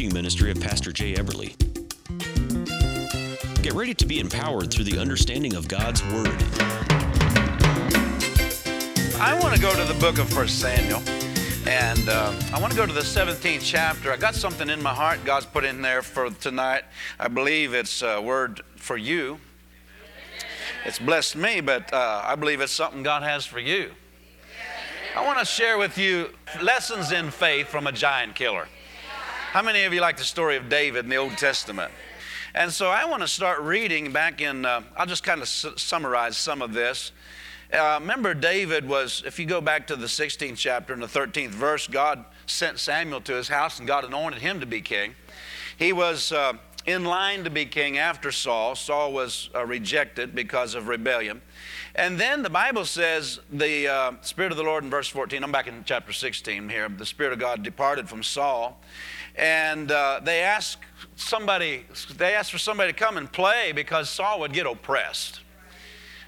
teaching ministry of Pastor Jay Eberly. Get ready to be empowered through the understanding of God's Word. I want to go to the book of First Samuel, and uh, I want to go to the 17th chapter. I got something in my heart God's put in there for tonight. I believe it's a word for you. It's blessed me, but uh, I believe it's something God has for you. I want to share with you lessons in faith from a giant killer. How many of you like the story of David in the Old Testament? And so I want to start reading back in, uh, I'll just kind of su- summarize some of this. Uh, remember, David was, if you go back to the 16th chapter and the 13th verse, God sent Samuel to his house and God anointed him to be king. He was uh, in line to be king after Saul. Saul was uh, rejected because of rebellion. And then the Bible says the uh, Spirit of the Lord in verse 14, I'm back in chapter 16 here, the Spirit of God departed from Saul. And uh, they asked somebody, they asked for somebody to come and play because Saul would get oppressed.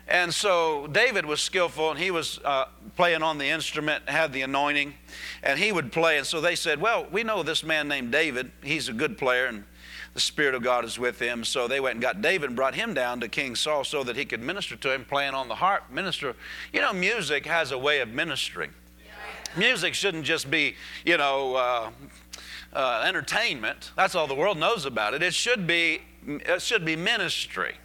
And so David was skillful and he was uh, playing on the instrument, had the anointing, and he would play. And so they said, Well, we know this man named David. He's a good player and the Spirit of God is with him. So they went and got David and brought him down to King Saul so that he could minister to him, playing on the harp. Minister, you know, music has a way of ministering. Music shouldn't just be, you know, uh, uh, entertainment. That's all the world knows about it. It should be, it should be ministry.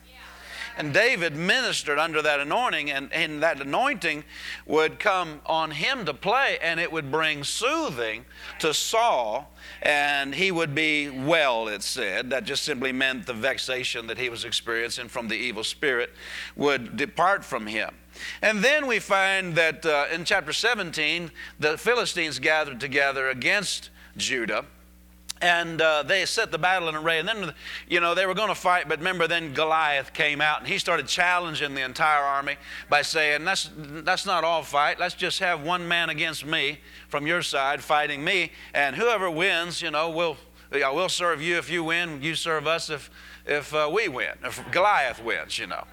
And David ministered under that anointing, and, and that anointing would come on him to play, and it would bring soothing to Saul, and he would be well, it said. That just simply meant the vexation that he was experiencing from the evil spirit would depart from him. And then we find that uh, in chapter 17, the Philistines gathered together against Judah and uh, they set the battle in array. And then, you know, they were going to fight, but remember, then Goliath came out and he started challenging the entire army by saying, That's, that's not all fight. Let's just have one man against me from your side fighting me. And whoever wins, you know, yeah, we'll serve you if you win, you serve us if, if uh, we win, if Goliath wins, you know.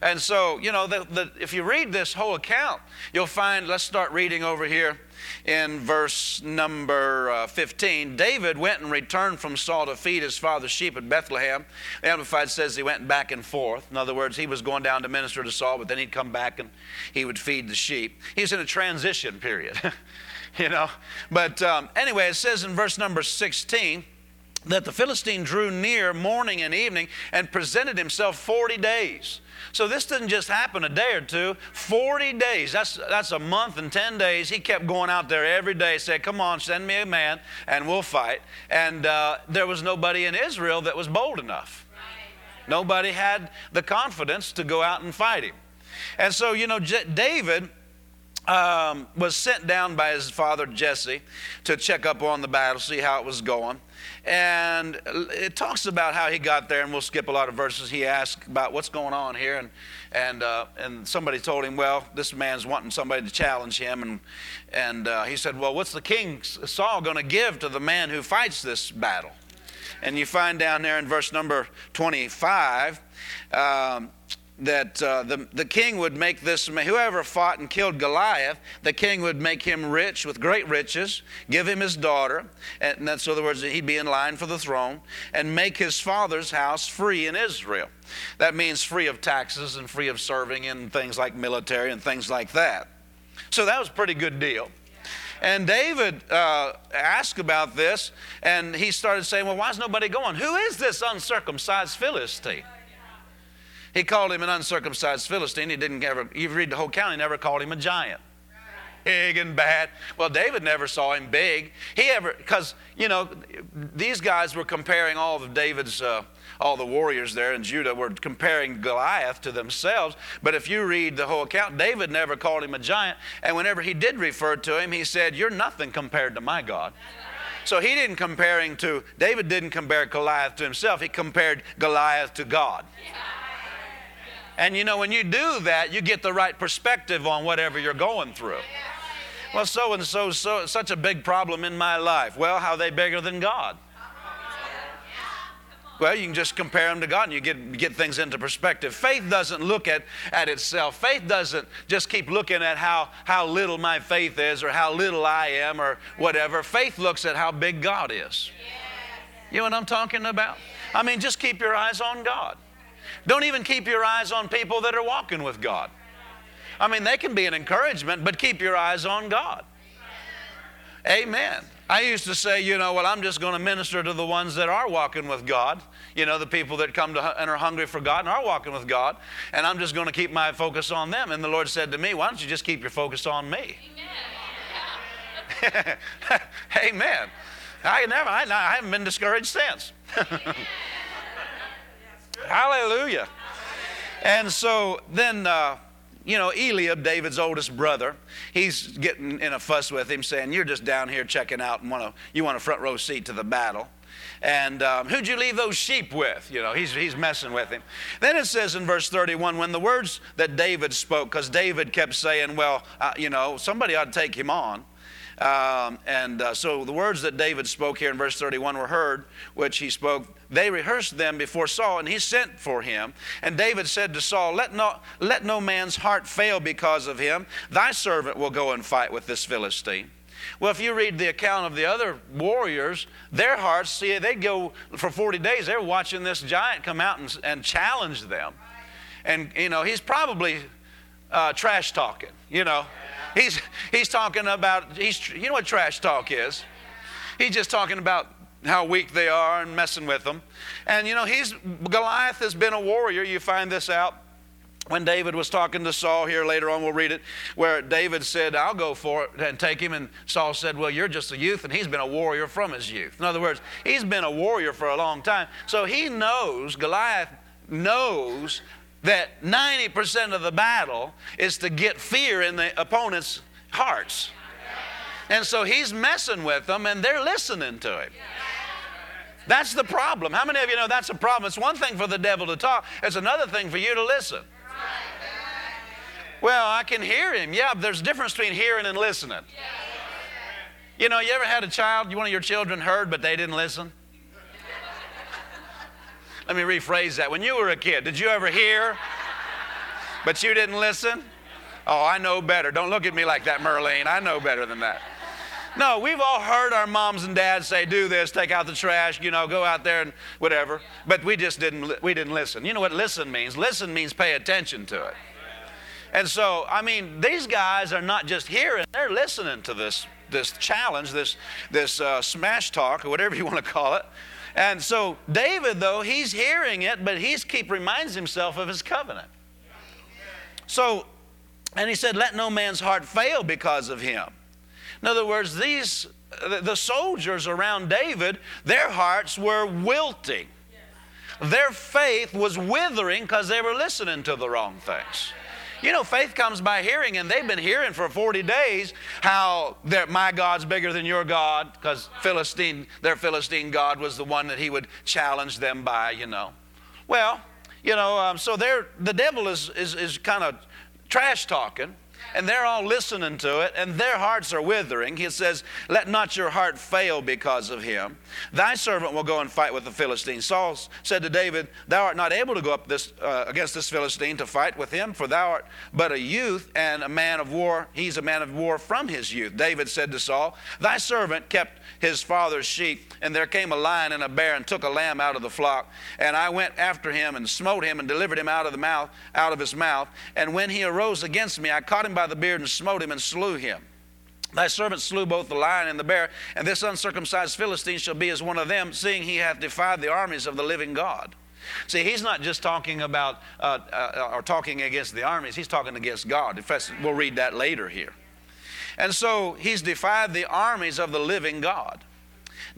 And so, you know, the, the, if you read this whole account, you'll find, let's start reading over here in verse number uh, 15. David went and returned from Saul to feed his father's sheep at Bethlehem. The Amplified says he went back and forth. In other words, he was going down to minister to Saul, but then he'd come back and he would feed the sheep. He's in a transition period, you know. But um, anyway, it says in verse number 16 that the Philistine drew near morning and evening and presented himself 40 days. So this didn't just happen a day or two. 40 days, that's, that's a month and 10 days. He kept going out there every day, saying, Come on, send me a man and we'll fight. And uh, there was nobody in Israel that was bold enough. Nobody had the confidence to go out and fight him. And so, you know, J- David um, was sent down by his father Jesse to check up on the battle, see how it was going. And it talks about how he got there, and we'll skip a lot of verses. He asked about what's going on here, and and uh, and somebody told him, well, this man's wanting somebody to challenge him, and and uh, he said, well, what's the king Saul going to give to the man who fights this battle? And you find down there in verse number 25. Um, that uh, the, the king would make this, whoever fought and killed Goliath, the king would make him rich with great riches, give him his daughter, and that's in other words, he'd be in line for the throne, and make his father's house free in Israel. That means free of taxes and free of serving in things like military and things like that. So that was a pretty good deal. And David uh, asked about this, and he started saying, Well, why is nobody going? Who is this uncircumcised Philistine? He called him an uncircumcised Philistine. He didn't ever, you read the whole count, he never called him a giant. Big and bad. Well, David never saw him big. He ever, because, you know, these guys were comparing all of David's, uh, all the warriors there in Judah were comparing Goliath to themselves. But if you read the whole account, David never called him a giant. And whenever he did refer to him, he said, You're nothing compared to my God. So he didn't compare him to, David didn't compare Goliath to himself, he compared Goliath to God. Yeah. And you know, when you do that, you get the right perspective on whatever you're going through. Well, so and so, so such a big problem in my life. Well, how are they bigger than God? Well, you can just compare them to God and you get, get things into perspective. Faith doesn't look at, at itself. Faith doesn't just keep looking at how, how little my faith is or how little I am or whatever. Faith looks at how big God is. You know what I'm talking about? I mean, just keep your eyes on God. Don't even keep your eyes on people that are walking with God. I mean, they can be an encouragement, but keep your eyes on God. Amen. I used to say, you know, well, I'm just going to minister to the ones that are walking with God. You know, the people that come to and are hungry for God and are walking with God. And I'm just going to keep my focus on them. And the Lord said to me, why don't you just keep your focus on me? Amen. Amen. I never, I, I haven't been discouraged since. Hallelujah. And so then, uh, you know, Eliab, David's oldest brother, he's getting in a fuss with him, saying, "You're just down here checking out and want to, you want a front row seat to the battle." And um, who'd you leave those sheep with? You know, he's, he's messing with him. Then it says in verse 31 when the words that David spoke, because David kept saying, well, uh, you know, somebody ought to take him on. Um, and uh, so the words that David spoke here in verse 31 were heard, which he spoke. They rehearsed them before Saul, and he sent for him. And David said to Saul, Let no, let no man's heart fail because of him. Thy servant will go and fight with this Philistine. Well, if you read the account of the other warriors, their hearts, see, they'd go for 40 days, they're watching this giant come out and, and challenge them. And, you know, he's probably uh, trash talking, you know. He's, he's talking about, he's, you know what trash talk is? He's just talking about how weak they are and messing with them. And you know, he's Goliath has been a warrior. You find this out when David was talking to Saul here later on, we'll read it, where David said, I'll go for it and take him. And Saul said, Well, you're just a youth, and he's been a warrior from his youth. In other words, he's been a warrior for a long time. So he knows, Goliath knows that 90% of the battle is to get fear in the opponent's hearts. And so he's messing with them and they're listening to him. That's the problem. How many of you know that's a problem? It's one thing for the devil to talk, it's another thing for you to listen. Well, I can hear him. Yeah, but there's a difference between hearing and listening. You know, you ever had a child, one of your children heard, but they didn't listen? Let me rephrase that. When you were a kid, did you ever hear, but you didn't listen? Oh, I know better. Don't look at me like that, Merlene. I know better than that. No, we've all heard our moms and dads say, "Do this, take out the trash, you know, go out there and whatever." But we just didn't. We didn't listen. You know what listen means? Listen means pay attention to it. And so, I mean, these guys are not just hearing; they're listening to this this challenge, this this uh, smash talk, or whatever you want to call it. And so David, though, he's hearing it, but he's keep reminds himself of his covenant. So, and he said, let no man's heart fail because of him. In other words, these the soldiers around David, their hearts were wilting. Their faith was withering because they were listening to the wrong things. You know, faith comes by hearing, and they've been hearing for 40 days how my God's bigger than your God, because Philistine, their Philistine God was the one that he would challenge them by, you know. Well, you know, um, so the devil is, is, is kind of trash talking and they're all listening to it, and their hearts are withering. He says, Let not your heart fail because of him. Thy servant will go and fight with the Philistine. Saul said to David, Thou art not able to go up this, uh, against this Philistine to fight with him, for thou art but a youth and a man of war. He's a man of war from his youth. David said to Saul, Thy servant kept his father's sheep, and there came a lion and a bear and took a lamb out of the flock. And I went after him and smote him and delivered him out of the mouth, out of his mouth. And when he arose against me, I caught him by the beard and smote him and slew him. Thy servant slew both the lion and the bear, and this uncircumcised Philistine shall be as one of them, seeing he hath defied the armies of the living God. See, he's not just talking about uh, uh, or talking against the armies, he's talking against God. Fact, we'll read that later here. And so he's defied the armies of the living God.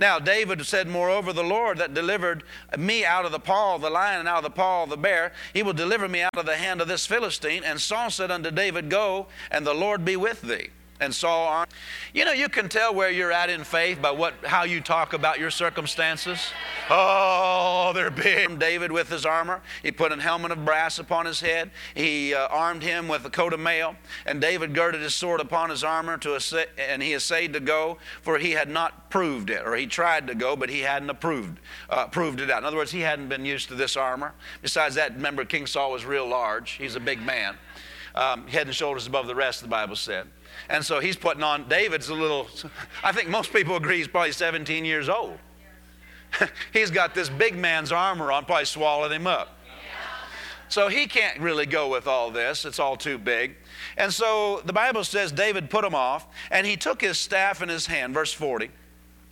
Now, David said, Moreover, the Lord that delivered me out of the paw of the lion and out of the paw of the bear, he will deliver me out of the hand of this Philistine. And Saul said unto David, Go, and the Lord be with thee and Saul You know, you can tell where you're at in faith by what, how you talk about your circumstances. Oh, they're big. David with his armor. He put a helmet of brass upon his head. He uh, armed him with a coat of mail. And David girded his sword upon his armor to and he essayed to go, for he had not proved it, or he tried to go, but he hadn't approved, uh, proved it out. In other words, he hadn't been used to this armor. Besides that, remember King Saul was real large. He's a big man. Um, head and shoulders above the rest, the Bible said. And so he's putting on, David's a little, I think most people agree he's probably 17 years old. he's got this big man's armor on, probably swallowed him up. So he can't really go with all this. It's all too big. And so the Bible says David put him off, and he took his staff in his hand, verse 40.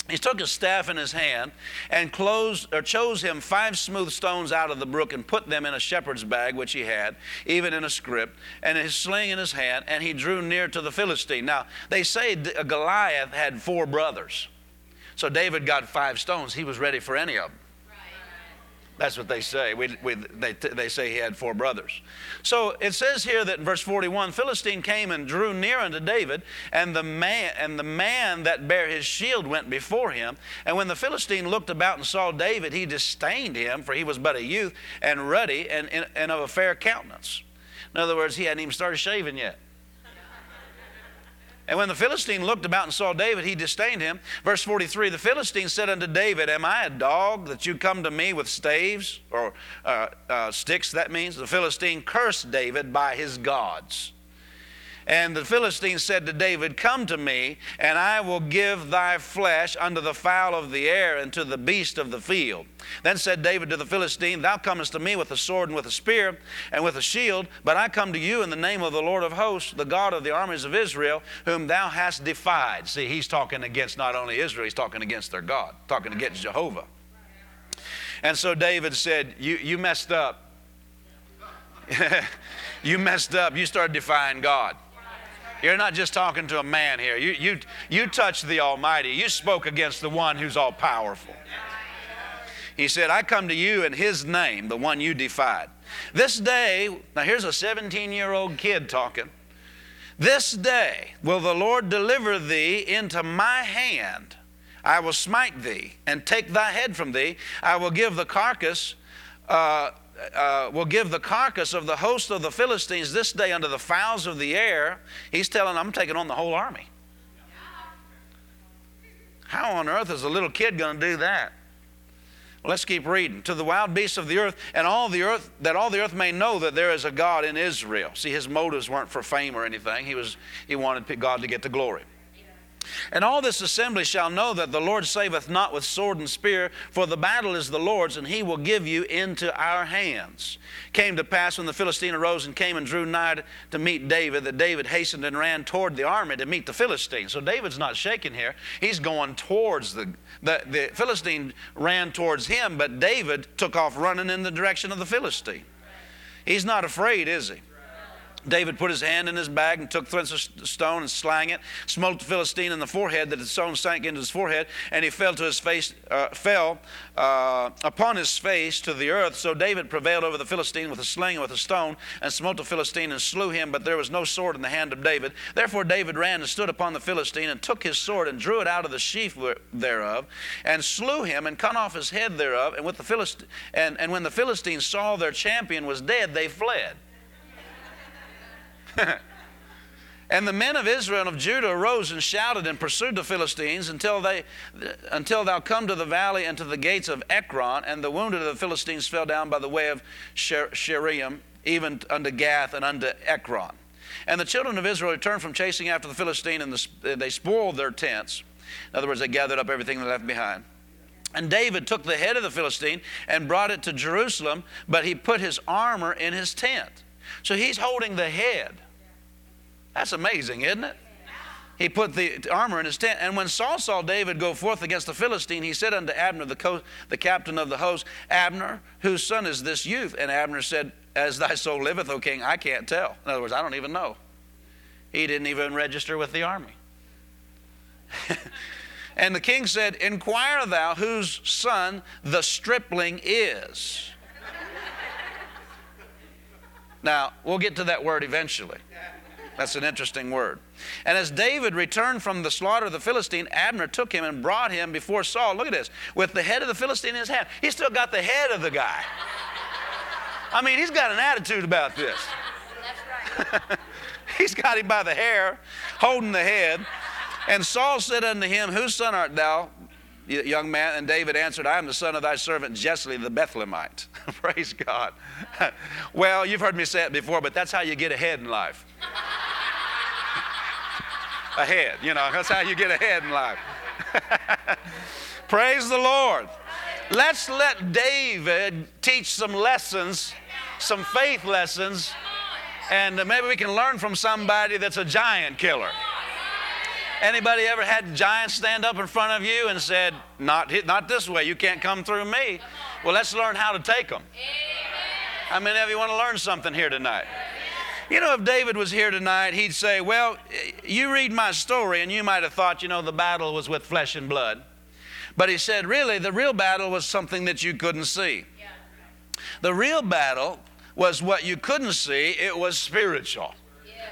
He took his staff in his hand and closed, or chose him five smooth stones out of the brook and put them in a shepherd's bag which he had, even in a scrip, and his sling in his hand, and he drew near to the Philistine. Now, they say Goliath had four brothers. So David got five stones. He was ready for any of them. That's what they say. We, we, they, they say he had four brothers. So it says here that in verse 41, Philistine came and drew near unto David, and the man and the man that bare his shield went before him. And when the Philistine looked about and saw David, he disdained him, for he was but a youth and ruddy and, and, and of a fair countenance. In other words, he hadn't even started shaving yet. And when the Philistine looked about and saw David, he disdained him. Verse 43 The Philistine said unto David, Am I a dog that you come to me with staves or uh, uh, sticks? That means the Philistine cursed David by his gods. And the Philistine said to David, Come to me, and I will give thy flesh unto the fowl of the air and to the beast of the field. Then said David to the Philistine, Thou comest to me with a sword and with a spear and with a shield, but I come to you in the name of the Lord of hosts, the God of the armies of Israel, whom thou hast defied. See, he's talking against not only Israel, he's talking against their God, talking against Jehovah. And so David said, You, you messed up. you messed up. You started defying God. You're not just talking to a man here. You, you, you touched the Almighty. You spoke against the one who's all powerful. He said, I come to you in His name, the one you defied. This day, now here's a 17 year old kid talking. This day will the Lord deliver thee into my hand. I will smite thee and take thy head from thee. I will give the carcass. Uh, uh, will give the carcass of the host of the Philistines this day unto the fowls of the air. He's telling I'm taking on the whole army. How on earth is a little kid going to do that? Let's keep reading. To the wild beasts of the earth, and all the earth, that all the earth may know that there is a God in Israel. See, his motives weren't for fame or anything. He was he wanted God to get the glory. And all this assembly shall know that the Lord saveth not with sword and spear, for the battle is the Lord's, and he will give you into our hands. Came to pass when the Philistine arose and came and drew nigh to meet David, that David hastened and ran toward the army to meet the Philistine. So David's not shaking here. He's going towards the, the, the Philistine ran towards him, but David took off running in the direction of the Philistine. He's not afraid, is he? David put his hand in his bag and took thence a stone and slang it, smote the Philistine in the forehead, that the stone sank into his forehead, and he fell to his face, uh, fell uh, upon his face to the earth. So David prevailed over the Philistine with a sling and with a stone, and smote the Philistine and slew him. But there was no sword in the hand of David. Therefore David ran and stood upon the Philistine and took his sword and drew it out of the sheath thereof, and slew him and cut off his head thereof. And with the and, and when the Philistines saw their champion was dead, they fled. and the men of Israel and of Judah arose and shouted and pursued the Philistines until they until thou come to the valley and to the gates of Ekron, and the wounded of the Philistines fell down by the way of Shaaraim, even unto Gath and unto Ekron. And the children of Israel returned from chasing after the Philistine, and the, they spoiled their tents. In other words, they gathered up everything they left behind. And David took the head of the Philistine and brought it to Jerusalem, but he put his armor in his tent. So he's holding the head. That's amazing, isn't it? He put the armor in his tent. And when Saul saw David go forth against the Philistine, he said unto Abner, the, co- the captain of the host, Abner, whose son is this youth? And Abner said, As thy soul liveth, O king, I can't tell. In other words, I don't even know. He didn't even register with the army. and the king said, Inquire thou whose son the stripling is. Now, we'll get to that word eventually. That's an interesting word. And as David returned from the slaughter of the Philistine, Abner took him and brought him before Saul. Look at this, with the head of the Philistine in his hand. He still got the head of the guy. I mean, he's got an attitude about this. He's got him by the hair, holding the head. And Saul said unto him, Whose son art thou? young man? And David answered, I am the son of thy servant Jesse the Bethlehemite. Praise God. well, you've heard me say it before, but that's how you get ahead in life. Ahead, you know, that's how you get ahead in life. Praise the Lord. Let's let David teach some lessons, some faith lessons, and maybe we can learn from somebody that's a giant killer. Anybody ever had giants stand up in front of you and said, "Not not this way. You can't come through me." Well, let's learn how to take them. How many of you want to learn something here tonight? You know, if David was here tonight, he'd say, Well, you read my story, and you might have thought, you know, the battle was with flesh and blood. But he said, Really, the real battle was something that you couldn't see. The real battle was what you couldn't see, it was spiritual.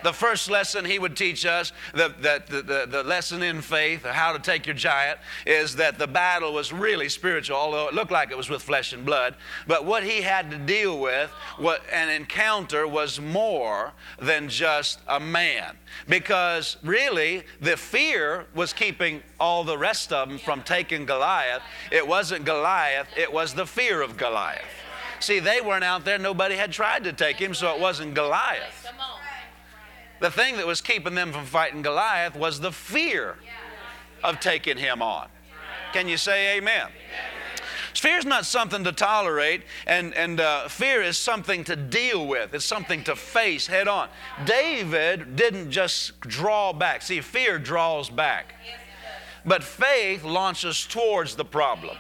The first lesson he would teach us, the, the, the, the, lesson in faith, how to take your giant, is that the battle was really spiritual, although it looked like it was with flesh and blood. But what he had to deal with, what an encounter was more than just a man. Because really, the fear was keeping all the rest of them from taking Goliath. It wasn't Goliath, it was the fear of Goliath. See, they weren't out there, nobody had tried to take him, so it wasn't Goliath. The thing that was keeping them from fighting Goliath was the fear of taking him on. Can you say amen? Fear is not something to tolerate, and, and uh, fear is something to deal with. It's something to face head on. David didn't just draw back. See, fear draws back, but faith launches towards the problem.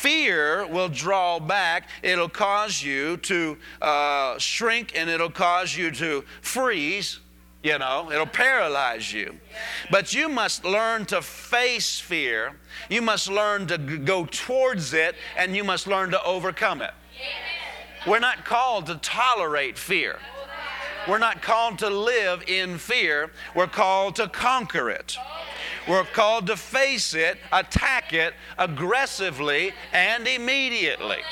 Fear will draw back. It'll cause you to uh, shrink and it'll cause you to freeze. You know, it'll paralyze you. But you must learn to face fear. You must learn to go towards it and you must learn to overcome it. We're not called to tolerate fear. We're not called to live in fear. We're called to conquer it. We're called to face it, attack it aggressively and immediately.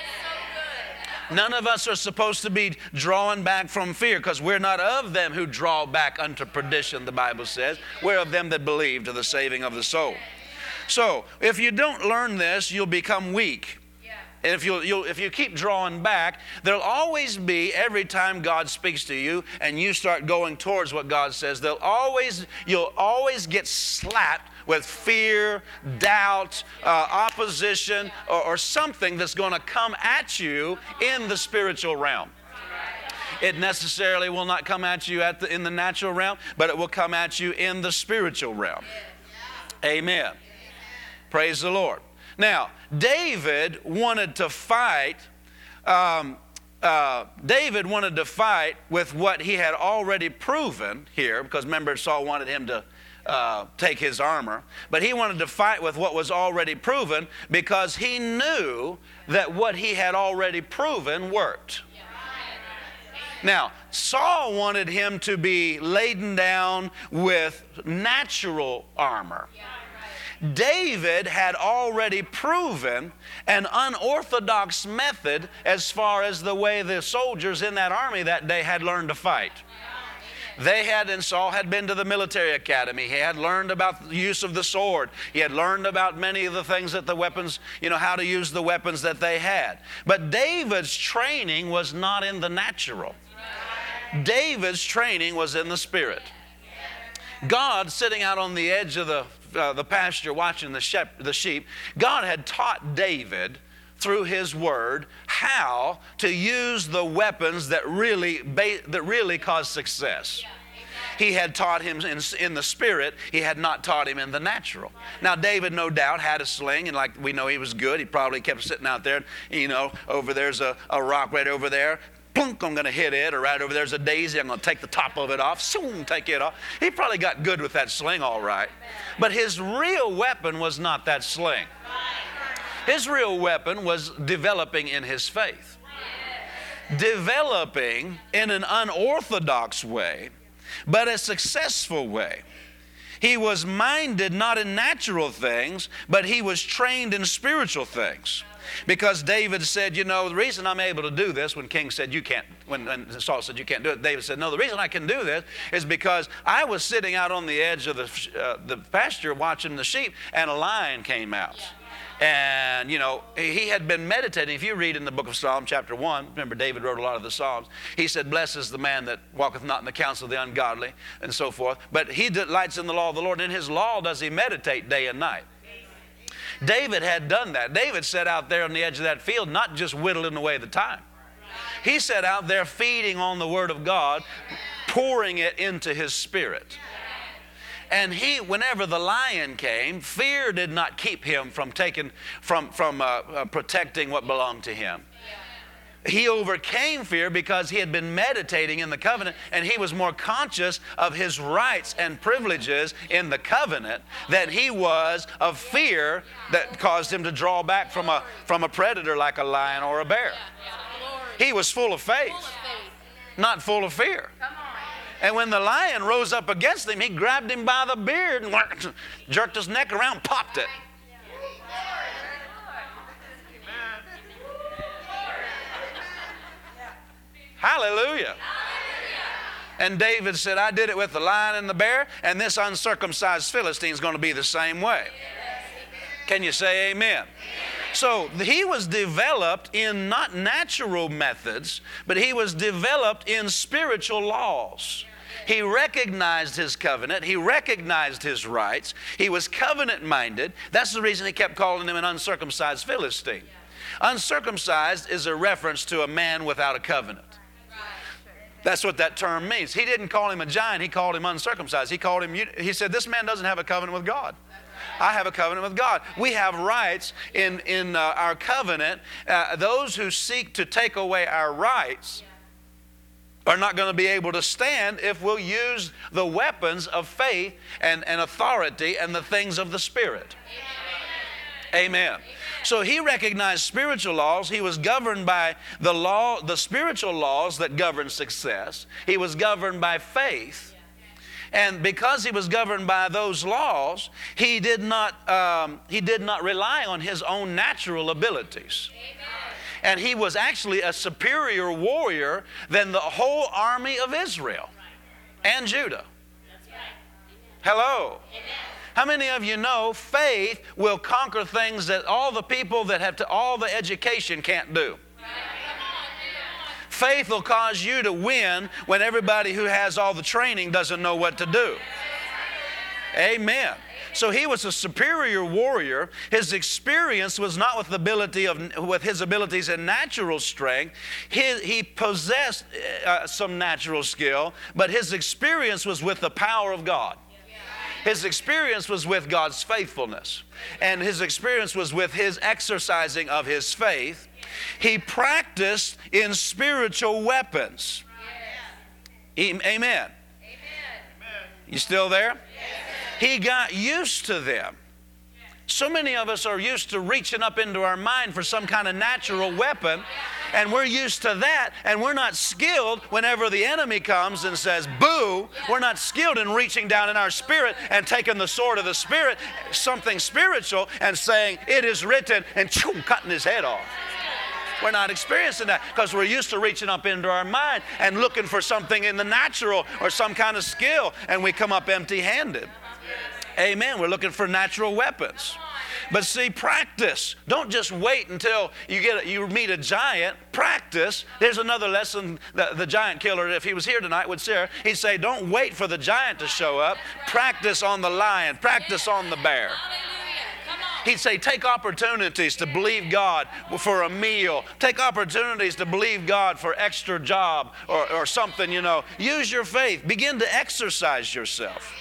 None of us are supposed to be drawing back from fear because we're not of them who draw back unto perdition, the Bible says. We're of them that believe to the saving of the soul. So, if you don't learn this, you'll become weak. And if, you you'll, if you keep drawing back, there'll always be, every time God speaks to you and you start going towards what God says, there'll always, you'll always get slapped with fear, doubt, uh, opposition, or, or something that's going to come at you in the spiritual realm. It necessarily will not come at you at the, in the natural realm, but it will come at you in the spiritual realm. Amen. Praise the Lord. Now, David wanted to fight. Um, uh, David wanted to fight with what he had already proven here, because remember, Saul wanted him to uh, take his armor, but he wanted to fight with what was already proven because he knew that what he had already proven worked. Now, Saul wanted him to be laden down with natural armor. David had already proven an unorthodox method as far as the way the soldiers in that army that day had learned to fight. They had, and Saul had been to the military academy. He had learned about the use of the sword. He had learned about many of the things that the weapons, you know, how to use the weapons that they had. But David's training was not in the natural, David's training was in the spirit. God sitting out on the edge of the uh, the pasture watching the, shep- the sheep, God had taught David through his word how to use the weapons that really, ba- that really cause success. He had taught him in, in, the spirit, he had not taught him in the natural. Now, David, no doubt, had a sling, and like we know he was good, he probably kept sitting out there. You know, over there's a, a rock right over there plunk, I'm going to hit it, or right over there's a daisy, I'm going to take the top of it off, soon take it off. He probably got good with that sling all right. But his real weapon was not that sling. His real weapon was developing in his faith. Developing in an unorthodox way, but a successful way. He was minded not in natural things, but he was trained in spiritual things. Because David said, you know, the reason I'm able to do this, when King said, you can't, when, when Saul said, you can't do it, David said, no, the reason I can do this is because I was sitting out on the edge of the, uh, the pasture watching the sheep, and a lion came out. And, you know, he had been meditating. If you read in the book of Psalm, chapter 1, remember David wrote a lot of the Psalms. He said, Blessed is the man that walketh not in the counsel of the ungodly, and so forth. But he delights in the law of the Lord. In his law does he meditate day and night. David had done that. David sat out there on the edge of that field, not just whittling away the time. He sat out there feeding on the Word of God, pouring it into his spirit. And he, whenever the lion came, fear did not keep him from taking, from, from uh, uh, protecting what belonged to him. He overcame fear because he had been meditating in the covenant and he was more conscious of his rights and privileges in the covenant than he was of fear that caused him to draw back from a, from a predator like a lion or a bear. He was full of faith, not full of fear. And when the lion rose up against him, he grabbed him by the beard and jerked his neck around, popped it. Hallelujah. And David said, I did it with the lion and the bear, and this uncircumcised Philistine is going to be the same way. Can you say amen? So he was developed in not natural methods, but he was developed in spiritual laws. He recognized his covenant. He recognized his rights. He was covenant minded. That's the reason he kept calling him an uncircumcised Philistine. Uncircumcised is a reference to a man without a covenant. That's what that term means. He didn't call him a giant, he called him uncircumcised. He called him, he said, This man doesn't have a covenant with God. I have a covenant with God. We have rights in, in uh, our covenant. Uh, those who seek to take away our rights are not going to be able to stand if we'll use the weapons of faith and, and authority and the things of the Spirit. Amen. Amen. So he recognized spiritual laws. He was governed by the law, the spiritual laws that govern success. He was governed by faith. And because he was governed by those laws, he did not, um, he did not rely on his own natural abilities. Amen and he was actually a superior warrior than the whole army of Israel and Judah. Hello. How many of you know faith will conquer things that all the people that have to, all the education can't do? Faith will cause you to win when everybody who has all the training doesn't know what to do. Amen. So he was a superior warrior. His experience was not with the ability of with his abilities and natural strength. He, he possessed uh, some natural skill, but his experience was with the power of God. His experience was with God's faithfulness, and his experience was with his exercising of his faith. He practiced in spiritual weapons. Amen. Amen. You still there? He got used to them. So many of us are used to reaching up into our mind for some kind of natural weapon, and we're used to that, and we're not skilled whenever the enemy comes and says, Boo! We're not skilled in reaching down in our spirit and taking the sword of the Spirit, something spiritual, and saying, It is written, and choom, cutting his head off. We're not experiencing that because we're used to reaching up into our mind and looking for something in the natural or some kind of skill, and we come up empty handed. Amen. We're looking for natural weapons. But see, practice. Don't just wait until you get a, you meet a giant. Practice. There's another lesson that the giant killer, if he was here tonight, would share. He'd say, "Don't wait for the giant to show up. Practice on the lion. Practice on the bear." He'd say, take opportunities to believe God for a meal. Take opportunities to believe God for extra job or, or something, you know. Use your faith. Begin to exercise yourself.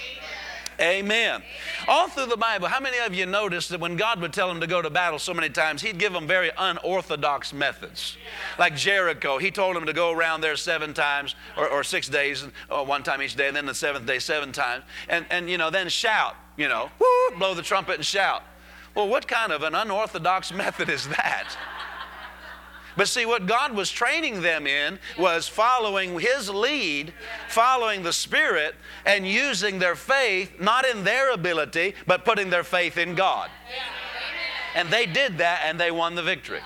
Amen. All through the Bible, how many of you noticed that when God would tell them to go to battle so many times, He'd give them very unorthodox methods? Like Jericho, He told them to go around there seven times or, or six days, or one time each day, and then the seventh day seven times, and, and you know, then shout, you know, woo, blow the trumpet and shout. Well, what kind of an unorthodox method is that? But see, what God was training them in was following His lead, following the Spirit, and using their faith, not in their ability, but putting their faith in God. And they did that and they won the victory.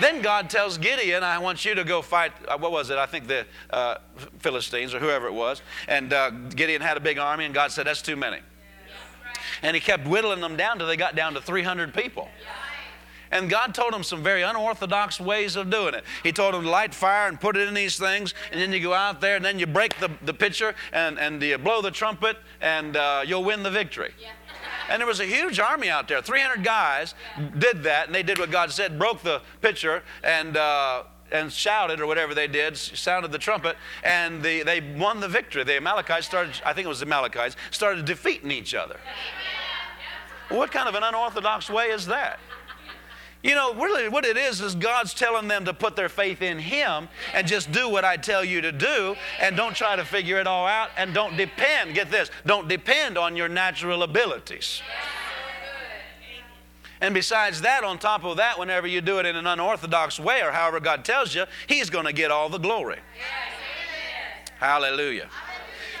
Then God tells Gideon, I want you to go fight, uh, what was it? I think the uh, Philistines or whoever it was. And uh, Gideon had a big army, and God said, That's too many. And he kept whittling them down till they got down to 300 people. And God told him some very unorthodox ways of doing it. He told him to light fire and put it in these things, and then you go out there and then you break the, the pitcher and, and you blow the trumpet and uh, you'll win the victory. Yeah. And there was a huge army out there. 300 guys did that, and they did what God said, broke the pitcher, and uh, and shouted or whatever they did, sounded the trumpet, and the, they won the victory. The Amalekites started, I think it was the Amalekites, started defeating each other. What kind of an unorthodox way is that? You know, really what it is is God's telling them to put their faith in Him and just do what I tell you to do and don't try to figure it all out and don't depend, get this, don't depend on your natural abilities. And besides that, on top of that, whenever you do it in an unorthodox way or however God tells you, He's going to get all the glory. Yes. Hallelujah.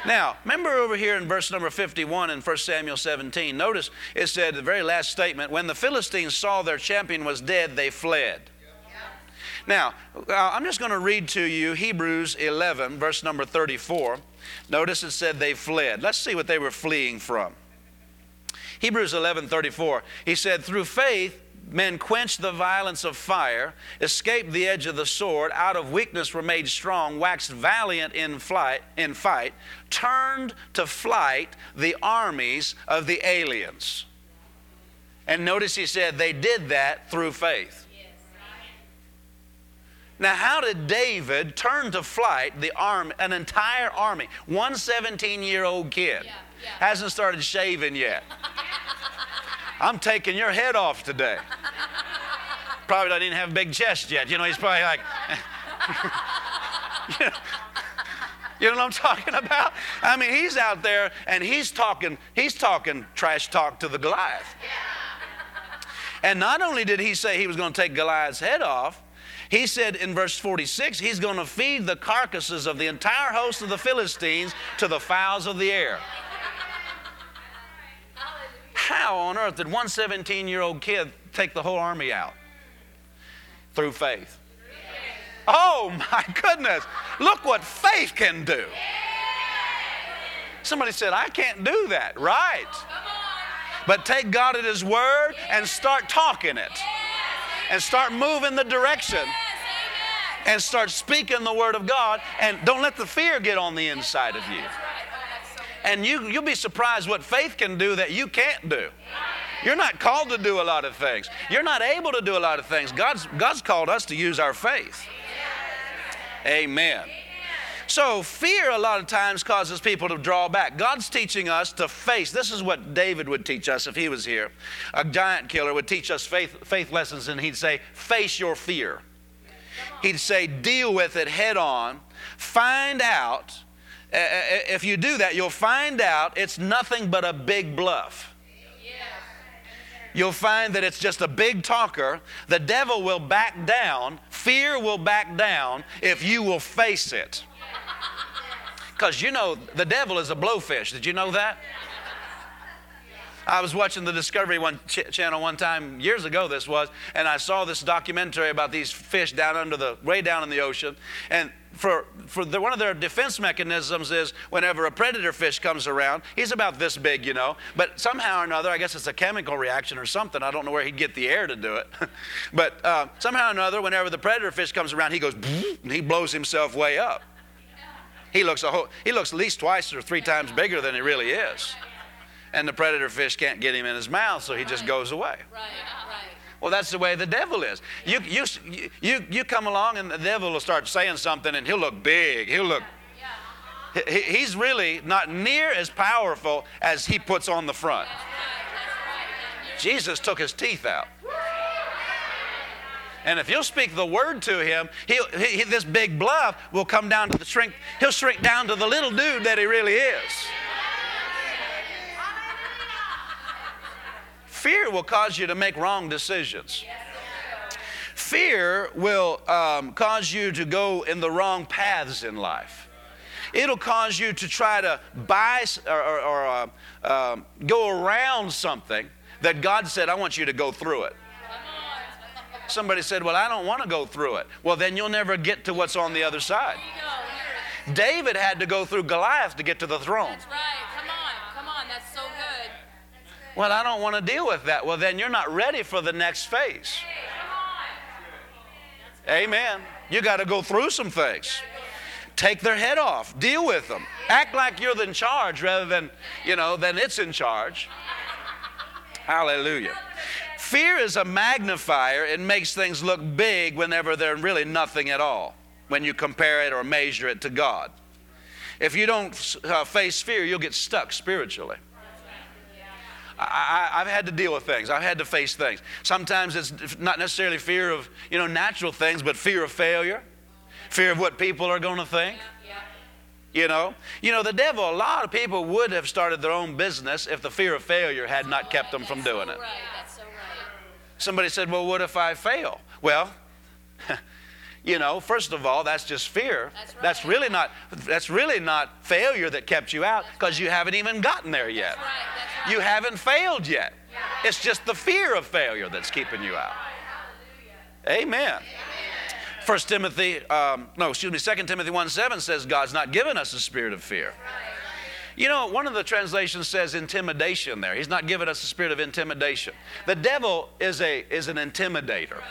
Now, remember over here in verse number 51 in 1 Samuel 17, notice it said the very last statement when the Philistines saw their champion was dead, they fled. Now, uh, I'm just going to read to you Hebrews 11, verse number 34. Notice it said they fled. Let's see what they were fleeing from. Hebrews 11 34, he said, Through faith, men quenched the violence of fire, escaped the edge of the sword, out of weakness were made strong, waxed valiant in flight, in fight, turned to flight the armies of the aliens. And notice he said they did that through faith. Now, how did David turn to flight the arm, an entire army? One 17 year old kid. Yeah. Hasn't started shaving yet. I'm taking your head off today. Probably doesn't even have a big chest yet. You know, he's probably like, you, know, you know what I'm talking about? I mean, he's out there and he's talking, he's talking trash talk to the Goliath. And not only did he say he was going to take Goliath's head off, he said in verse 46, he's going to feed the carcasses of the entire host of the Philistines to the fowls of the air. How on earth did one 17 year old kid take the whole army out? Through faith. Oh my goodness. Look what faith can do. Somebody said, I can't do that. Right. But take God at His word and start talking it. And start moving the direction. And start speaking the word of God. And don't let the fear get on the inside of you. And you, you'll be surprised what faith can do that you can't do. You're not called to do a lot of things. You're not able to do a lot of things. God's, God's called us to use our faith. Amen. So, fear a lot of times causes people to draw back. God's teaching us to face. This is what David would teach us if he was here. A giant killer would teach us faith, faith lessons, and he'd say, Face your fear. He'd say, Deal with it head on. Find out Uh, uh, uh, if you do that, you'll find out it's nothing but a big bluff. You'll find that it's just a big talker. The devil will back down, fear will back down if you will face it. Because you know, the devil is a blowfish. Did you know that? I was watching the Discovery one ch- channel one time years ago. This was, and I saw this documentary about these fish down under the way down in the ocean, and for, for the, one of their defense mechanisms is whenever a predator fish comes around, he's about this big, you know, but somehow or another, I guess it's a chemical reaction or something. I don't know where he'd get the air to do it. but uh, somehow or another, whenever the predator fish comes around, he goes, and he blows himself way up. He looks, a whole, he looks at least twice or three times bigger than he really is. And the predator fish can't get him in his mouth, so he just goes away. Right. Well, that's the way the devil is. You, you, you, you come along and the devil will start saying something and he'll look big. He'll look. He's really not near as powerful as he puts on the front. Jesus took his teeth out. And if you'll speak the word to him, he, this big bluff will come down to the shrink. He'll shrink down to the little dude that he really is. Fear will cause you to make wrong decisions. Fear will um, cause you to go in the wrong paths in life. It'll cause you to try to buy or, or, or uh, uh, go around something that God said, I want you to go through it. Somebody said, Well, I don't want to go through it. Well, then you'll never get to what's on the other side. David had to go through Goliath to get to the throne. That's right. Well, I don't want to deal with that. Well, then you're not ready for the next phase. Amen. You got to go through some things. Take their head off. Deal with them. Act like you're in charge rather than, you know, than it's in charge. Hallelujah. Fear is a magnifier. It makes things look big whenever they're really nothing at all when you compare it or measure it to God. If you don't uh, face fear, you'll get stuck spiritually. I, have had to deal with things. I've had to face things. Sometimes it's not necessarily fear of you know natural things, but fear of failure, fear of what people are going to think. You know, you know the devil. A lot of people would have started their own business if the fear of failure had not oh, kept them from doing it. Somebody said, "Well, what if I fail?" Well. you know first of all that's just fear that's, right. that's, really not that's really not failure that kept you out because you haven't even gotten there yet that's right. That's right. you haven't failed yet yeah. it's just the fear of failure that's keeping you out amen First Timothy, um, no, excuse me, Second Timothy 1 7 says God's not given us a spirit of fear. You know, one of the translations says intimidation there. He's not given us a spirit of intimidation. The devil is, a, is an intimidator.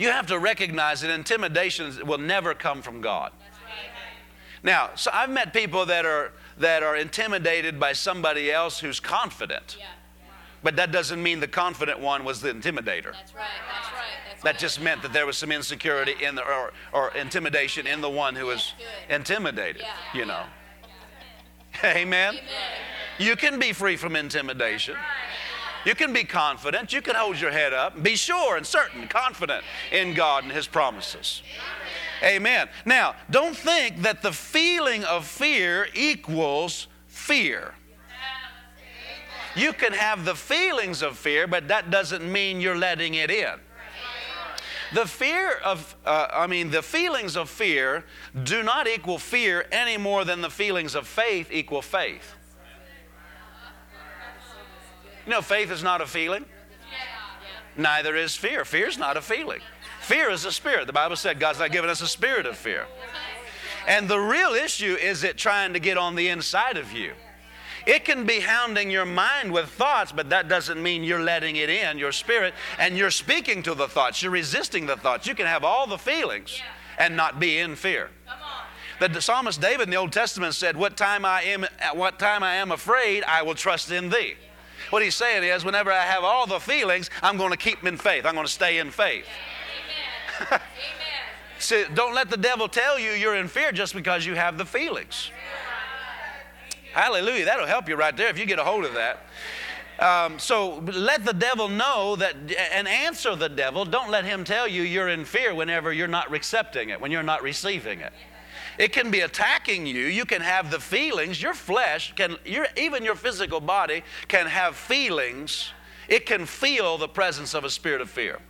You have to recognize that intimidation will never come from God. Now, so I've met people that are that are intimidated by somebody else who's confident. But that doesn't mean the confident one was the intimidator. That's right. That's right. That's that just meant that there was some insecurity in the, or, or intimidation in the one who was intimidated, yeah. you know. Amen. Amen. You can be free from intimidation. You can be confident. You can hold your head up. Be sure and certain, confident in God and His promises. Amen. Now, don't think that the feeling of fear equals fear. You can have the feelings of fear, but that doesn't mean you're letting it in. The fear of, uh, I mean, the feelings of fear do not equal fear any more than the feelings of faith equal faith. You know, faith is not a feeling. Neither is fear. Fear is not a feeling. Fear is a spirit. The Bible said God's not given us a spirit of fear. And the real issue is it trying to get on the inside of you. It can be hounding your mind with thoughts, but that doesn't mean you're letting it in, your spirit, and you're speaking to the thoughts. You're resisting the thoughts. You can have all the feelings and not be in fear. The psalmist David in the Old Testament said, What time I am at what time I am afraid, I will trust in thee. What he's saying is, whenever I have all the feelings, I'm going to keep them in faith. I'm going to stay in faith. Amen. See, don't let the devil tell you you're in fear just because you have the feelings. Hallelujah. That'll help you right there if you get a hold of that. Um, so let the devil know that and answer the devil. Don't let him tell you you're in fear whenever you're not accepting it, when you're not receiving it. It can be attacking you. You can have the feelings. Your flesh can, your, even your physical body can have feelings. It can feel the presence of a spirit of fear.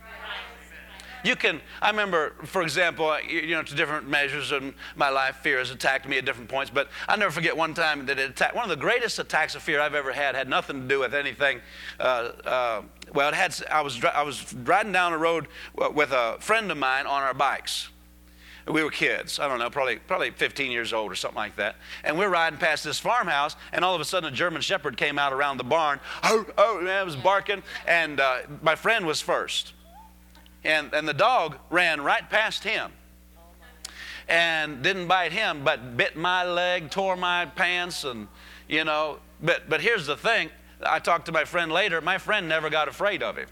You can, I remember, for example, you know, to different measures in my life, fear has attacked me at different points, but i never forget one time that it attacked, one of the greatest attacks of fear I've ever had had nothing to do with anything. Uh, uh, well, it had, I was, I was riding down the road with a friend of mine on our bikes. We were kids, I don't know, probably, probably 15 years old or something like that. And we're riding past this farmhouse, and all of a sudden a German Shepherd came out around the barn. Oh, oh, man, it was barking, and uh, my friend was first and, and the dog ran right past him and didn't bite him, but bit my leg, tore my pants, and you know. But but here's the thing. I talked to my friend later. My friend never got afraid of him.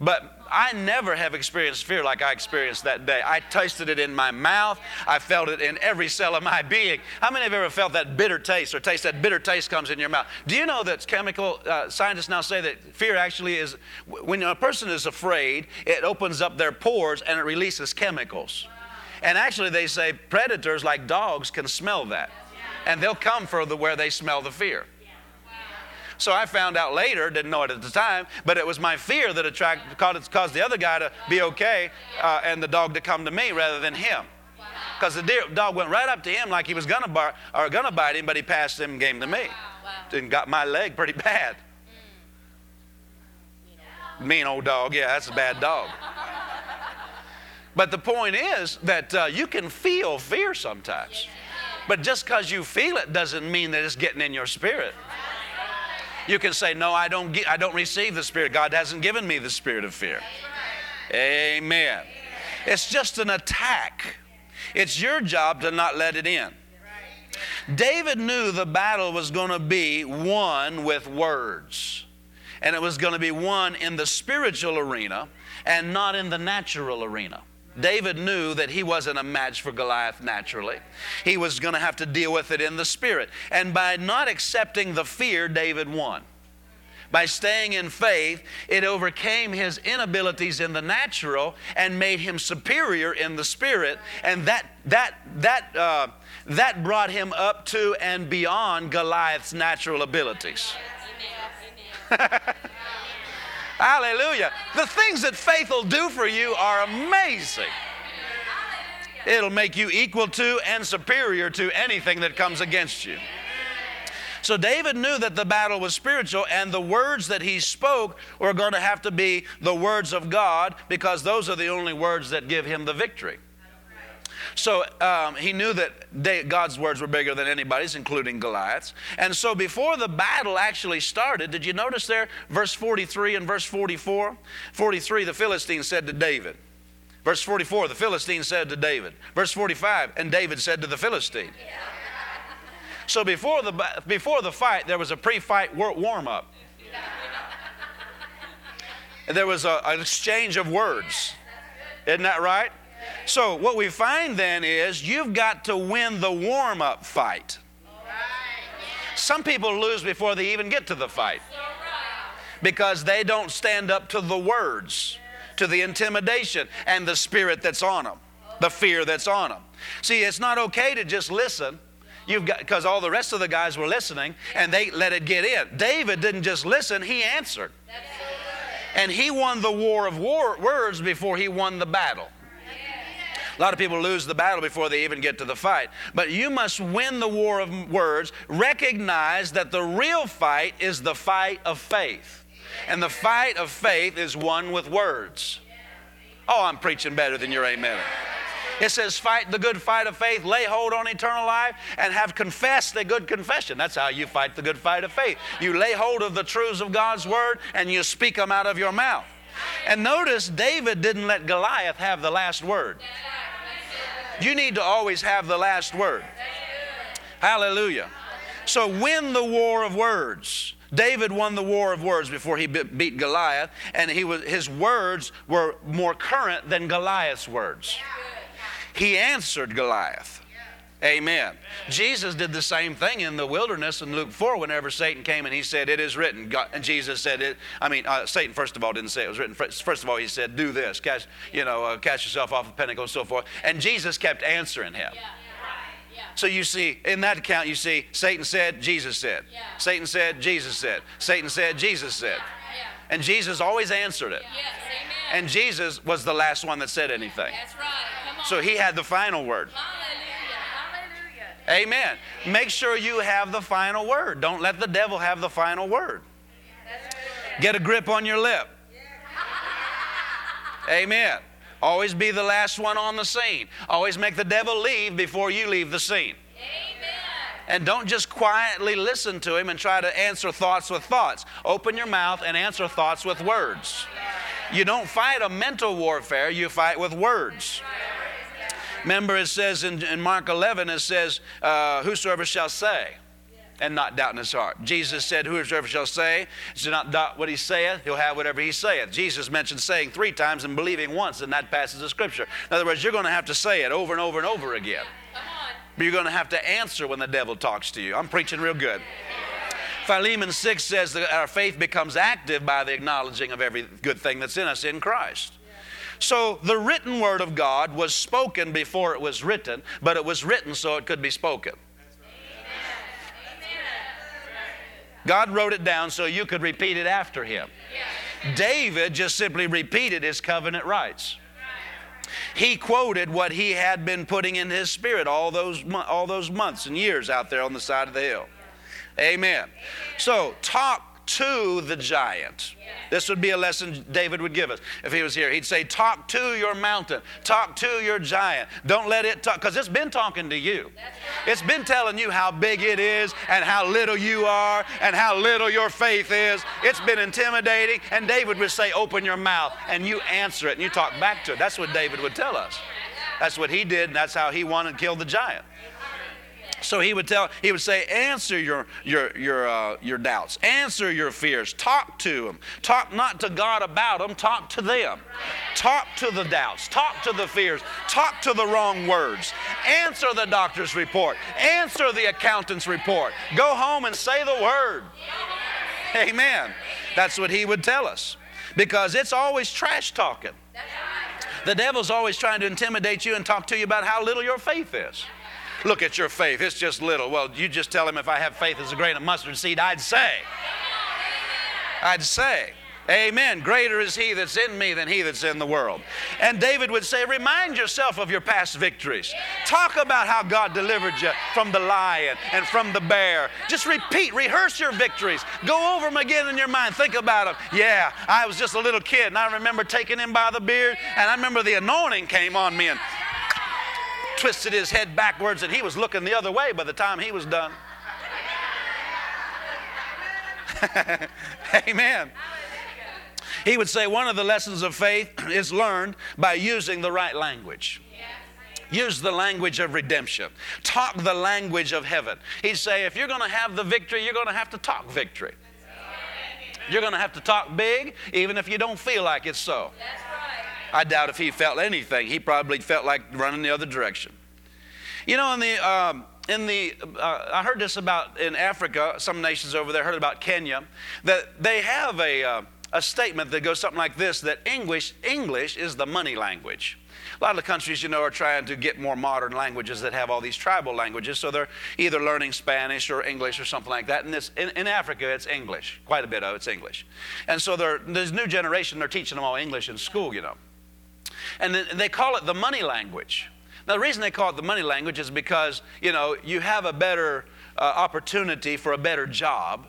But I never have experienced fear like I experienced that day. I tasted it in my mouth. I felt it in every cell of my being. How many of you ever felt that bitter taste or taste that bitter taste comes in your mouth? Do you know that chemical uh, scientists now say that fear actually is when a person is afraid, it opens up their pores and it releases chemicals. And actually, they say predators like dogs can smell that, and they'll come for the where they smell the fear. So I found out later, didn't know it at the time, but it was my fear that attracted, caused the other guy to be okay uh, and the dog to come to me rather than him. Because the deer, dog went right up to him like he was gonna bar, or gonna bite him, but he passed him and gave him to me, and got my leg pretty bad. Mean old dog, yeah, that's a bad dog. But the point is that uh, you can feel fear sometimes. But just because you feel it doesn't mean that it's getting in your spirit. You can say, No, I don't, I don't receive the Spirit. God hasn't given me the spirit of fear. Amen. It's just an attack. It's your job to not let it in. David knew the battle was going to be won with words. and it was going to be won in the spiritual arena and not in the natural arena. David knew that he wasn't a match for Goliath naturally. He was going to have to deal with it in the spirit. And by not accepting the fear, David won. By staying in faith, it overcame his inabilities in the natural and made him superior in the spirit. And that, that, that, uh, that brought him up to and beyond Goliath's natural abilities. Hallelujah. The things that faith will do for you are amazing. It'll make you equal to and superior to anything that comes against you. So David knew that the battle was spiritual, and the words that he spoke were going to have to be the words of God because those are the only words that give him the victory. So um, he knew that God's words were bigger than anybody's, including Goliath's. And so before the battle actually started, did you notice there, verse 43 and verse 44? 43, the Philistine said to David. Verse 44, the Philistine said to David. Verse 45, and David said to the Philistine. So before the, before the fight, there was a pre fight warm up. And there was a, an exchange of words. Isn't that right? So, what we find then is you've got to win the warm up fight. Some people lose before they even get to the fight because they don't stand up to the words, to the intimidation and the spirit that's on them, the fear that's on them. See, it's not okay to just listen. You've got because all the rest of the guys were listening and they let it get in. David didn't just listen, he answered. And he won the war of war, words before he won the battle. A lot of people lose the battle before they even get to the fight. But you must win the war of words. Recognize that the real fight is the fight of faith. And the fight of faith is won with words. Oh, I'm preaching better than your amen. It says, fight the good fight of faith, lay hold on eternal life, and have confessed a good confession. That's how you fight the good fight of faith. You lay hold of the truths of God's word and you speak them out of your mouth. And notice David didn't let Goliath have the last word. You need to always have the last word. Hallelujah. So win the war of words. David won the war of words before he beat Goliath, and he was, his words were more current than Goliath's words. He answered Goliath. Amen. Jesus did the same thing in the wilderness in Luke 4 whenever Satan came and he said, It is written. God, and Jesus said it. I mean, uh, Satan, first of all, didn't say it was written. First of all, he said, Do this, cast, you know, uh, cast yourself off of pinnacle and so forth. And Jesus kept answering him. Yeah. So you see, in that account, you see Satan said, Jesus said. Yeah. Satan said, Jesus said. Satan said, Jesus said. Yeah. And Jesus always answered it. Yes, and Jesus was the last one that said anything. That's right. So he had the final word. Amen. Make sure you have the final word. Don't let the devil have the final word. Get a grip on your lip. Amen. Always be the last one on the scene. Always make the devil leave before you leave the scene. Amen. And don't just quietly listen to him and try to answer thoughts with thoughts. Open your mouth and answer thoughts with words. You don't fight a mental warfare, you fight with words. Remember, it says in, in Mark 11, it says, uh, Whosoever shall say, and not doubt in his heart. Jesus said, Whosoever shall say, shall not doubt what he saith, he'll have whatever he saith. Jesus mentioned saying three times and believing once in that passage of Scripture. In other words, you're going to have to say it over and over and over again. But you're going to have to answer when the devil talks to you. I'm preaching real good. Philemon 6 says that our faith becomes active by the acknowledging of every good thing that's in us in Christ. So the written word of God was spoken before it was written, but it was written so it could be spoken. God wrote it down so you could repeat it after him. David just simply repeated his covenant rights. He quoted what he had been putting in his spirit all those, all those months and years out there on the side of the hill. Amen. So, talk to the giant. This would be a lesson David would give us if he was here. He'd say, Talk to your mountain, talk to your giant. Don't let it talk, because it's been talking to you. It's been telling you how big it is and how little you are and how little your faith is. It's been intimidating. And David would say, Open your mouth, and you answer it and you talk back to it. That's what David would tell us. That's what he did, and that's how he won and killed the giant. So he would tell, he would say, answer your your your uh, your doubts, answer your fears, talk to them, talk not to God about them, talk to them, talk to the doubts, talk to the fears, talk to the wrong words, answer the doctor's report, answer the accountant's report, go home and say the word. Amen. That's what he would tell us. Because it's always trash talking. The devil's always trying to intimidate you and talk to you about how little your faith is. Look at your faith, it's just little. Well, you just tell him if I have faith as a grain of mustard seed, I'd say. I'd say. Amen. Greater is he that's in me than he that's in the world. And David would say, Remind yourself of your past victories. Talk about how God delivered you from the lion and from the bear. Just repeat, rehearse your victories. Go over them again in your mind. Think about them. Yeah, I was just a little kid and I remember taking him by the beard and I remember the anointing came on me and twisted his head backwards and he was looking the other way by the time he was done. Amen. He would say one of the lessons of faith is learned by using the right language. Use the language of redemption. Talk the language of heaven. He'd say, if you're going to have the victory, you're going to have to talk victory. You're going to have to talk big, even if you don't feel like it's so. I doubt if he felt anything. He probably felt like running the other direction. You know, in the um, in the uh, I heard this about in Africa, some nations over there heard about Kenya, that they have a uh, a statement that goes something like this: that English English is the money language. A lot of the countries, you know, are trying to get more modern languages that have all these tribal languages. So they're either learning Spanish or English or something like that. And this, in, in Africa, it's English. Quite a bit of it's English. And so there's new generation, they're teaching them all English in school, you know. And they call it the money language. Now, the reason they call it the money language is because, you know, you have a better uh, opportunity for a better job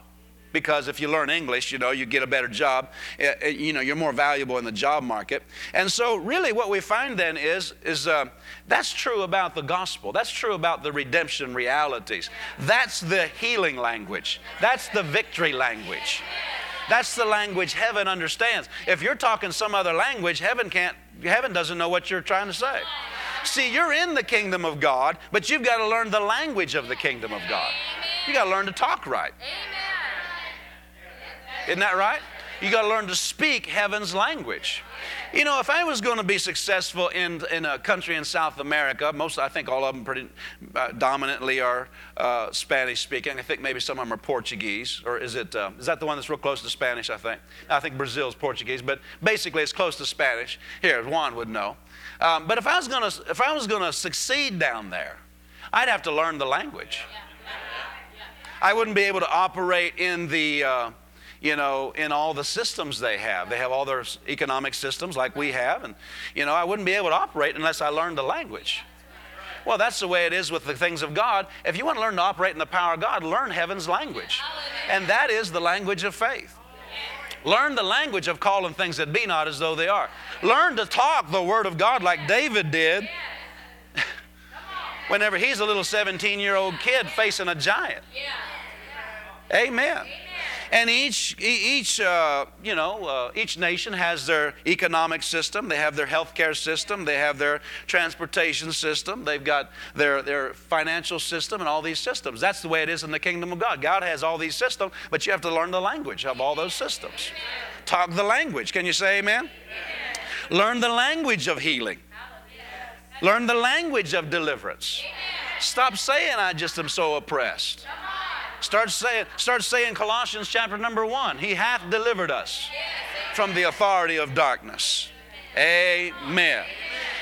because if you learn English, you know, you get a better job. Uh, you know, you're more valuable in the job market. And so, really, what we find then is, is uh, that's true about the gospel. That's true about the redemption realities. That's the healing language. That's the victory language. That's the language heaven understands. If you're talking some other language, heaven can't, heaven doesn't know what you're trying to say. See, you're in the kingdom of God, but you've got to learn the language of the kingdom of God. You got to learn to talk right. Isn't that right? You got to learn to speak heaven's language. You know, if I was going to be successful in, in a country in South America, most, I think all of them pretty uh, dominantly are uh, Spanish speaking. I think maybe some of them are Portuguese, or is it, uh, is that the one that's real close to Spanish, I think? I think Brazil's Portuguese, but basically it's close to Spanish. Here, Juan would know. Um, but if I was going to, if I was going to succeed down there, I'd have to learn the language. I wouldn't be able to operate in the, uh, you know, in all the systems they have. They have all their economic systems like we have, and, you know, I wouldn't be able to operate unless I learned the language. Well, that's the way it is with the things of God. If you want to learn to operate in the power of God, learn heaven's language. And that is the language of faith. Learn the language of calling things that be not as though they are. Learn to talk the word of God like David did whenever he's a little 17 year old kid facing a giant. Amen. And each, each uh, you know, uh, each nation has their economic system. They have their healthcare system. They have their transportation system. They've got their, their financial system and all these systems. That's the way it is in the kingdom of God. God has all these systems, but you have to learn the language of all those systems. Talk the language. Can you say amen? Learn the language of healing. Learn the language of deliverance. Stop saying, I just am so oppressed. Start saying, start saying Colossians chapter number one. He hath delivered us from the authority of darkness. Amen.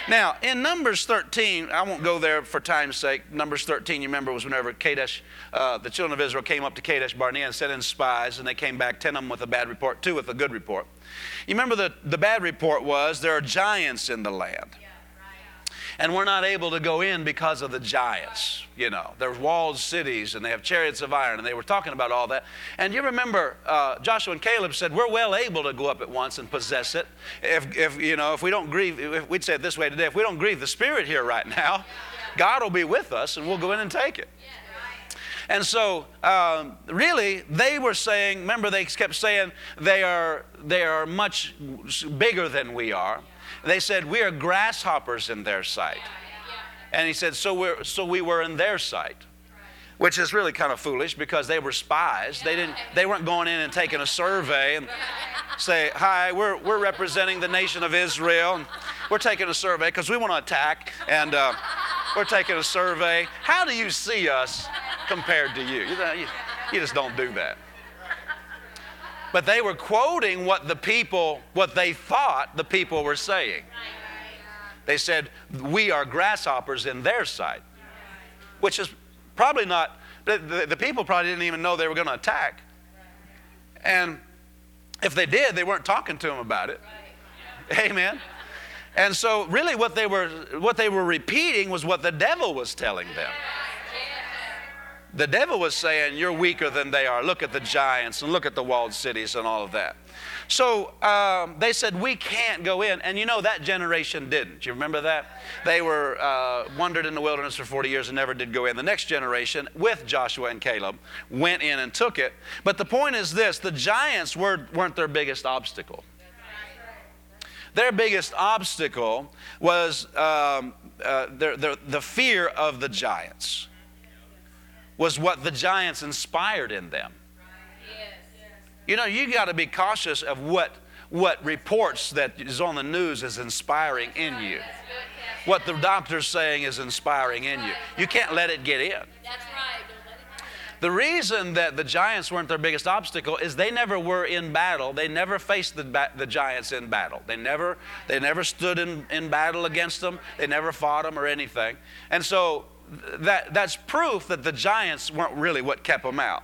Now, in Numbers 13, I won't go there for time's sake. Numbers 13, you remember, was whenever Kadesh, uh, the children of Israel came up to Kadesh Barnea and sent in spies, and they came back, 10 of them with a bad report, two with a good report. You remember the, the bad report was there are giants in the land and we're not able to go in because of the giants. You know, there's walled cities and they have chariots of iron, and they were talking about all that. And you remember uh, Joshua and Caleb said, We're well able to go up at once and possess it. If, if you know, if we don't grieve, if, we'd say it this way today, if we don't grieve the Spirit here right now, God will be with us and we'll go in and take it. And so, um, really, they were saying, remember, they kept saying they are, they are much bigger than we are. They said, We are grasshoppers in their sight. And he said, So, we're, so we were in their sight. which is really kind of foolish because they were spies. They didn't. They weren't going in and taking a survey and say, "Hi, we're we're representing the nation of Israel, and we're taking a survey because we want to attack, and uh, we're taking a survey. How do you see us compared to you? You, know, you, you just don't do that." But they were quoting what the people, what they thought the people were saying. They said, We are grasshoppers in their sight, which is probably not, the, the, people probably didn't even know they were going to attack. And if they did, they weren't talking to them about it. Amen. And so, really, what they were what they were repeating was what the devil was telling them. The devil was saying, "You're weaker than they are. Look at the giants and look at the walled cities and all of that." So um, they said, We can't go in. And you know, that generation didn't. You remember that? They were uh, wandered in the wilderness for 40 years and never did go in. The next generation, with Joshua and Caleb, went in and took it. But the point is this the giants were, weren't their biggest obstacle. Their biggest obstacle was um, uh, their, their, the fear of the giants, was what the giants inspired in them. You know, you got to be cautious of what what reports that is on the news is inspiring in you. What the doctor's saying is inspiring in you. You can't let it get in. The reason that the giants weren't their biggest obstacle is they never were in battle. They never faced the, the giants in battle. They never, they never stood in, in battle against them. They never fought them or anything. And so that, that's proof that the giants weren't really what kept them out.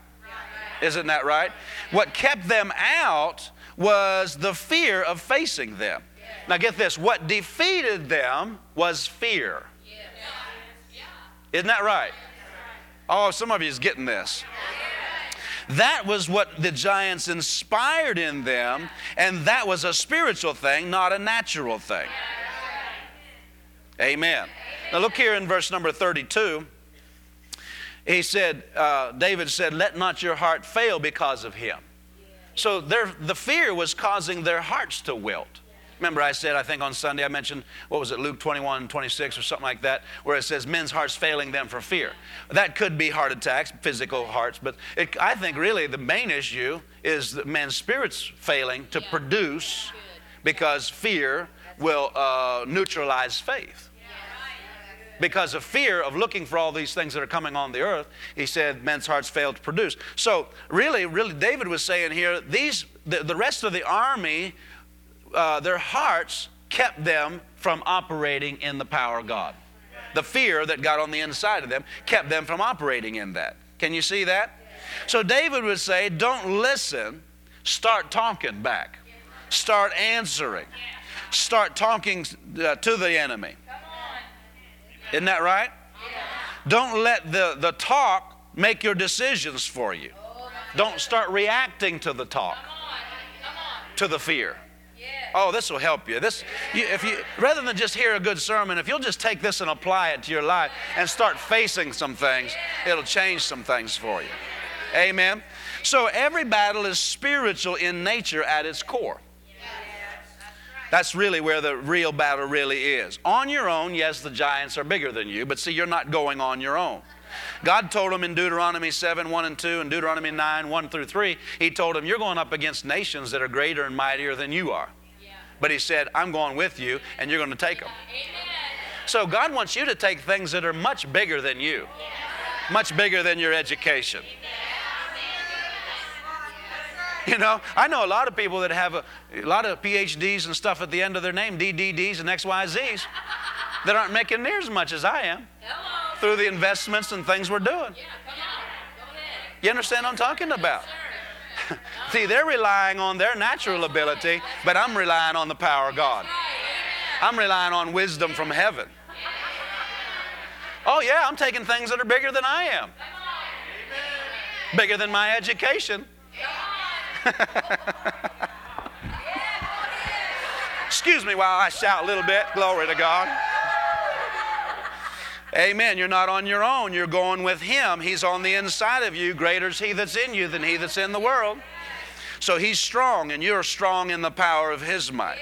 Isn't that right? What kept them out was the fear of facing them. Now, get this what defeated them was fear. Isn't that right? Oh, some of you is getting this. That was what the giants inspired in them, and that was a spiritual thing, not a natural thing. Amen. Now, look here in verse number 32 he said, uh, David said, Let not your heart fail because of him. So their, the fear was causing their hearts to wilt. Remember, I said, I think on Sunday, I mentioned, what was it, Luke 21, 26 or something like that, where it says men's hearts failing them for fear. That could be heart attacks, physical hearts, but it, I think really the main issue is men's spirits failing to yeah. produce because fear will uh, neutralize faith because of fear of looking for all these things that are coming on the earth, he said men's hearts failed to produce. So, really, really, David was saying here, these, the, the rest of the army, uh, their hearts kept them from operating in the power of God. The fear that got on the inside of them kept them from operating in that. Can you see that? So, David would say, don't listen, start talking back, start answering, start talking uh, to the enemy. Isn't that right? Don't let the, the talk make your decisions for you. Don't start reacting to the talk, to the fear. Oh, this will help you. This, you, if you rather than just hear a good sermon, if you'll just take this and apply it to your life and start facing some things, it'll change some things for you. Amen. So every battle is spiritual in nature at its core. That's really where the real battle really is. On your own, yes, the giants are bigger than you, but see, you're not going on your own. God told them in Deuteronomy 7, 1 and 2, and Deuteronomy 9, 1 through 3, He told them, You're going up against nations that are greater and mightier than you are. Yeah. But He said, I'm going with you, and you're going to take them. Amen. So God wants you to take things that are much bigger than you, much bigger than your education. Amen. You know, I know a lot of people that have a, a lot of PhDs and stuff at the end of their name, DDDs and XYZs, that aren't making near as much as I am Hello. through the investments and things we're doing. Yeah, you understand what I'm talking about? Yes, See, they're relying on their natural ability, but I'm relying on the power of God. I'm relying on wisdom from heaven. Oh, yeah, I'm taking things that are bigger than I am, bigger than my education. Excuse me while I shout a little bit. Glory to God. Amen. You're not on your own. You're going with Him. He's on the inside of you. Greater is He that's in you than He that's in the world. So He's strong, and you're strong in the power of His might.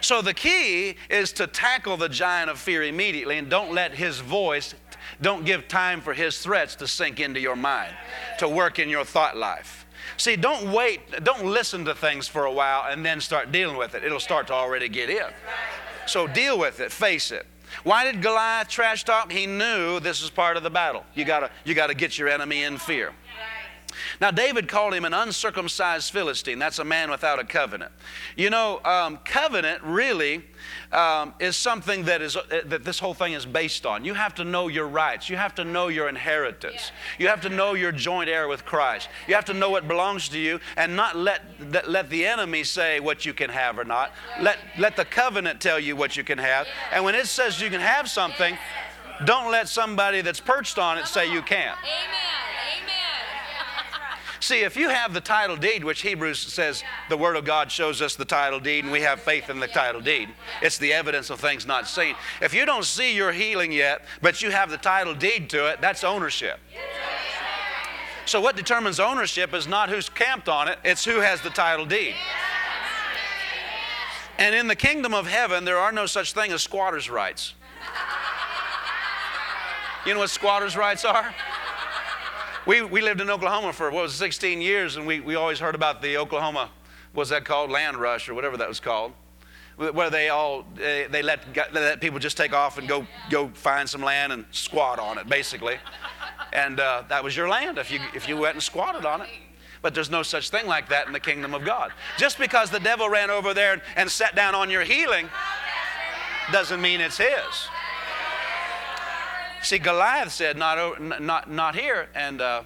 So the key is to tackle the giant of fear immediately and don't let His voice Don't give time for his threats to sink into your mind, to work in your thought life. See, don't wait, don't listen to things for a while and then start dealing with it. It'll start to already get in. So deal with it, face it. Why did Goliath trash talk? He knew this is part of the battle. You gotta, you gotta get your enemy in fear. Now, David called him an uncircumcised Philistine. That's a man without a covenant. You know, um, covenant really um, is something that, is, uh, that this whole thing is based on. You have to know your rights, you have to know your inheritance, you have to know your joint heir with Christ, you have to know what belongs to you and not let, let the enemy say what you can have or not. Let, let the covenant tell you what you can have. And when it says you can have something, don't let somebody that's perched on it say you can't. Amen. See, if you have the title deed, which Hebrews says the Word of God shows us the title deed, and we have faith in the title deed, it's the evidence of things not seen. If you don't see your healing yet, but you have the title deed to it, that's ownership. So, what determines ownership is not who's camped on it, it's who has the title deed. And in the kingdom of heaven, there are no such thing as squatters' rights. You know what squatters' rights are? We, we lived in Oklahoma for, what was it, 16 years, and we, we always heard about the Oklahoma, was that called? Land rush or whatever that was called. Where they all, they, they let, they let people just take off and go, go find some land and squat on it, basically. And uh, that was your land if you, if you went and squatted on it. But there's no such thing like that in the kingdom of God. Just because the devil ran over there and sat down on your healing doesn't mean it's his. See, Goliath said, Not, not, not here. And, uh,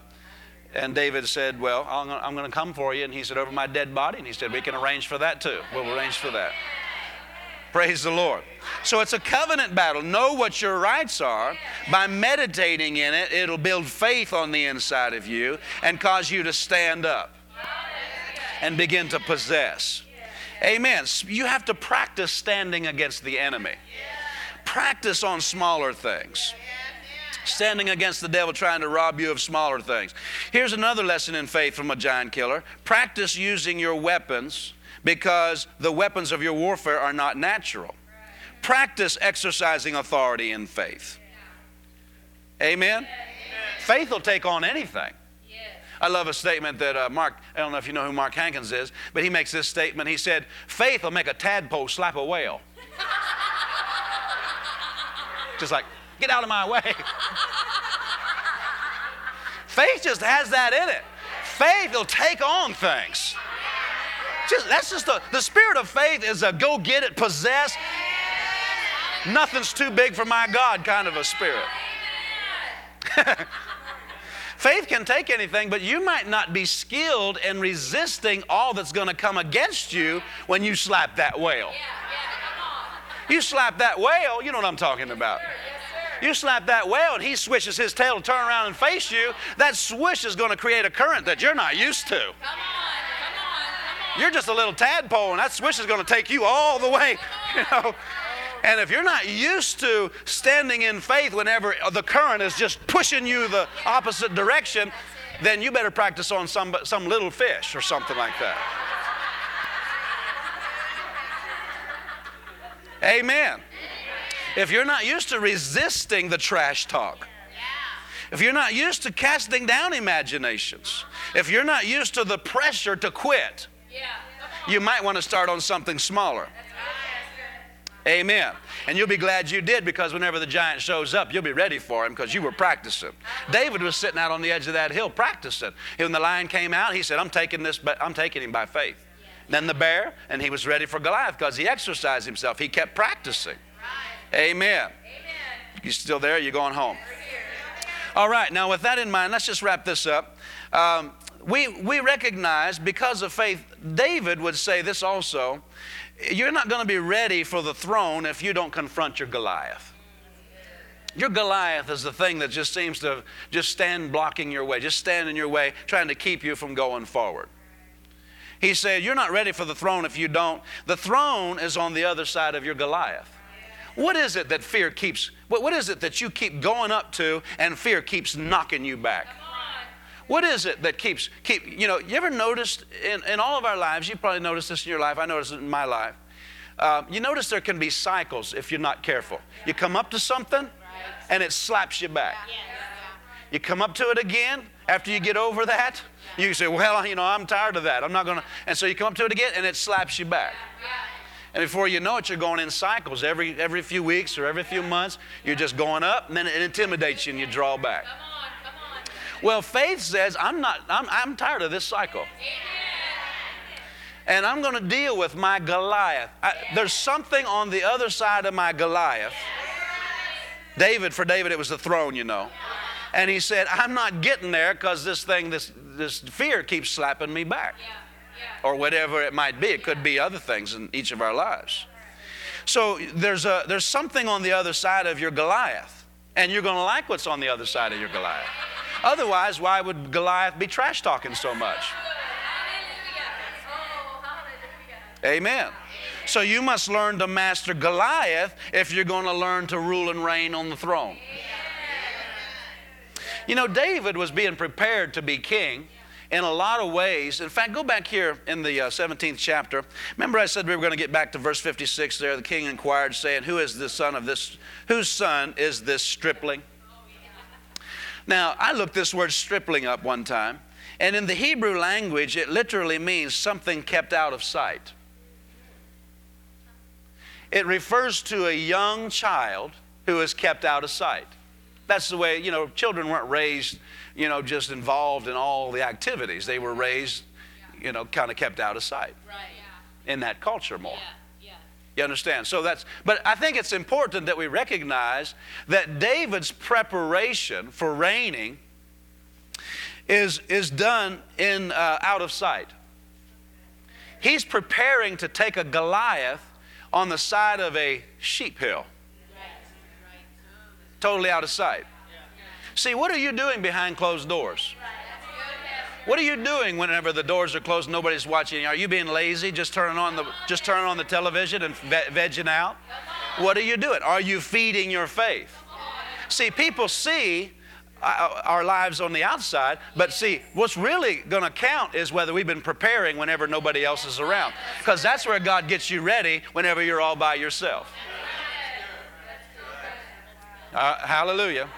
and David said, Well, I'm going to come for you. And he said, Over my dead body. And he said, We can arrange for that too. We'll arrange for that. Praise the Lord. So it's a covenant battle. Know what your rights are. By meditating in it, it'll build faith on the inside of you and cause you to stand up and begin to possess. Amen. You have to practice standing against the enemy. Practice on smaller things standing against the devil trying to rob you of smaller things. Here's another lesson in faith from a giant killer practice using your weapons because the weapons of your warfare are not natural. Practice exercising authority in faith. Amen? Faith will take on anything. I love a statement that uh, Mark, I don't know if you know who Mark Hankins is, but he makes this statement. He said, Faith will make a tadpole slap a whale. Just like, Get out of my way. Faith just has that in it. Faith will take on things. Just, that's just the, the spirit of faith is a go get it, possess. Nothing's too big for my God kind of a spirit. Faith can take anything, but you might not be skilled in resisting all that's going to come against you when you slap that whale. You slap that whale, you know what I'm talking about. You slap that whale and he swishes his tail to turn around and face you, that swish is going to create a current that you're not used to. Come on, come on, You're just a little tadpole and that swish is going to take you all the way, you know. And if you're not used to standing in faith whenever the current is just pushing you the opposite direction, then you better practice on some, some little fish or something like that. Amen. If you're not used to resisting the trash talk, if you're not used to casting down imaginations, if you're not used to the pressure to quit, you might want to start on something smaller. Amen. And you'll be glad you did because whenever the giant shows up, you'll be ready for him because you were practicing. David was sitting out on the edge of that hill practicing. When the lion came out, he said, I'm taking this, but I'm taking him by faith. Then the bear, and he was ready for Goliath because he exercised himself. He kept practicing. Amen. Amen. You still there? You're going home? All right. Now, with that in mind, let's just wrap this up. Um, we we recognize because of faith. David would say this also. You're not going to be ready for the throne if you don't confront your Goliath. Your Goliath is the thing that just seems to just stand blocking your way, just stand in your way, trying to keep you from going forward. He said, You're not ready for the throne if you don't. The throne is on the other side of your Goliath. What is it that fear keeps, what, what is it that you keep going up to and fear keeps knocking you back? What is it that keeps, keep, you know, you ever noticed in, in all of our lives, you probably noticed this in your life, I noticed it in my life. Uh, you notice there can be cycles if you're not careful. You come up to something and it slaps you back. You come up to it again after you get over that. You say, Well, you know, I'm tired of that. I'm not going to. And so you come up to it again and it slaps you back. And before you know it, you're going in cycles. Every, every few weeks or every few months, you're just going up and then it intimidates you and you draw back. Come on, come on. Well, faith says, I'm, not, I'm, I'm tired of this cycle. And I'm going to deal with my Goliath. I, there's something on the other side of my Goliath. David, for David, it was the throne, you know. And he said, I'm not getting there because this thing, this, this fear keeps slapping me back. Or whatever it might be. It could be other things in each of our lives. So there's, a, there's something on the other side of your Goliath. And you're going to like what's on the other side of your Goliath. Otherwise, why would Goliath be trash talking so much? Amen. So you must learn to master Goliath if you're going to learn to rule and reign on the throne. You know, David was being prepared to be king in a lot of ways. In fact, go back here in the uh, 17th chapter. Remember, I said we were going to get back to verse 56 there. The king inquired, saying, Who is the son of this? Whose son is this stripling? Now, I looked this word stripling up one time, and in the Hebrew language, it literally means something kept out of sight. It refers to a young child who is kept out of sight. That's the way, you know, children weren't raised, you know, just involved in all the activities. They were raised, you know, kind of kept out of sight Right. in that culture more. Yeah. Yeah. You understand? So that's, but I think it's important that we recognize that David's preparation for reigning is, is done in, uh, out of sight. He's preparing to take a Goliath on the side of a sheep hill, totally out of sight. See, what are you doing behind closed doors? What are you doing whenever the doors are closed nobody's watching? Are you being lazy, just turning on the just turning on the television and ve- vegging out? What are you doing? Are you feeding your faith? See, people see uh, our lives on the outside, but see, what's really going to count is whether we've been preparing whenever nobody else is around, because that's where God gets you ready whenever you're all by yourself. Uh, hallelujah.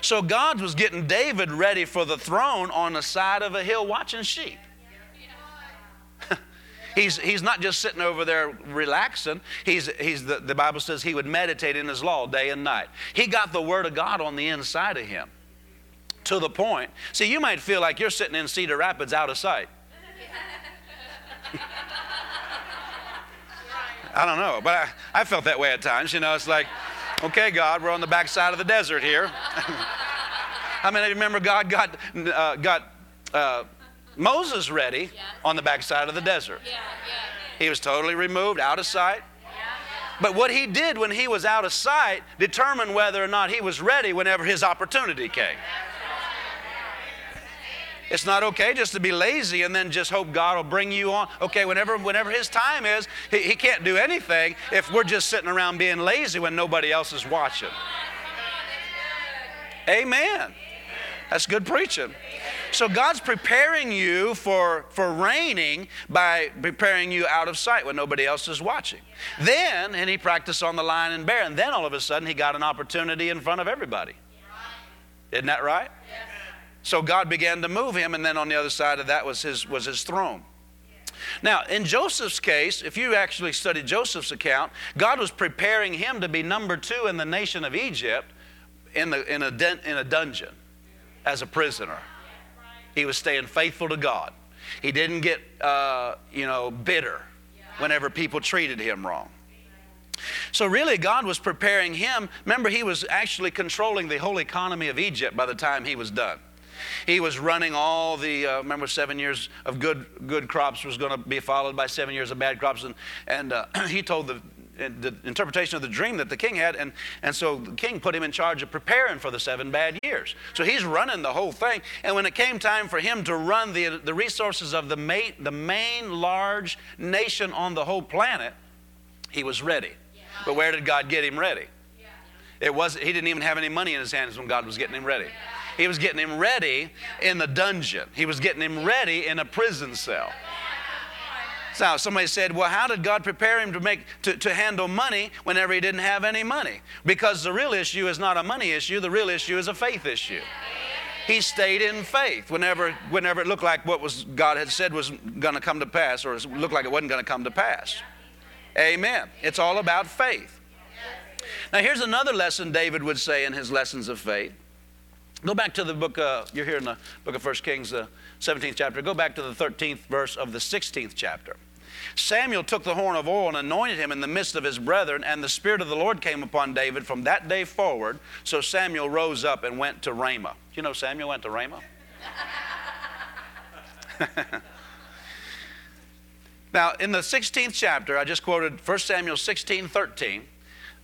So God was getting David ready for the throne on the side of a hill watching sheep. he's, he's not just sitting over there relaxing. He's, he's the, the Bible says he would meditate in his law day and night. He got the Word of God on the inside of him to the point. See, you might feel like you're sitting in Cedar Rapids out of sight. I don't know, but I, I felt that way at times. You know, it's like, okay, God, we're on the backside of the desert here. How many of you remember God got, uh, got uh, Moses ready on the backside of the desert? Yeah. Yeah. He was totally removed, out of sight. But what he did when he was out of sight determined whether or not he was ready whenever his opportunity came. It's not okay just to be lazy and then just hope God will bring you on. Okay, whenever whenever his time is, he, he can't do anything if we're just sitting around being lazy when nobody else is watching. Amen. That's good preaching. So God's preparing you for, for reigning by preparing you out of sight when nobody else is watching. Then, and he practiced on the lion and bear, and then all of a sudden he got an opportunity in front of everybody. Isn't that right? So God began to move him, and then on the other side of that was his, was his throne. Now, in Joseph's case, if you actually study Joseph's account, God was preparing him to be number two in the nation of Egypt in, the, in, a, in a dungeon as a prisoner. He was staying faithful to God. He didn't get, uh, you know, bitter whenever people treated him wrong. So, really, God was preparing him. Remember, he was actually controlling the whole economy of Egypt by the time he was done. He was running all the, uh, remember, seven years of good, good crops was going to be followed by seven years of bad crops. And, and uh, he told the, the interpretation of the dream that the king had. And, and so the king put him in charge of preparing for the seven bad years. So he's running the whole thing. And when it came time for him to run the, the resources of the main, the main large nation on the whole planet, he was ready. But where did God get him ready? It was he didn't even have any money in his hands when God was getting him ready. He was getting him ready in the dungeon. He was getting him ready in a prison cell. Now, somebody said, well, how did God prepare him to, make, to, to handle money whenever he didn't have any money? Because the real issue is not a money issue, the real issue is a faith issue. He stayed in faith whenever, whenever it looked like what was God had said was going to come to pass, or it looked like it wasn't going to come to pass. Amen. It's all about faith. Now, here's another lesson David would say in his lessons of faith. Go back to the book, uh, you're here in the book of 1 Kings, the 17th chapter. Go back to the 13th verse of the 16th chapter. Samuel took the horn of oil and anointed him in the midst of his brethren, and the Spirit of the Lord came upon David from that day forward. So Samuel rose up and went to Ramah. You know Samuel went to Ramah? now, in the 16th chapter, I just quoted 1 Samuel 16 13.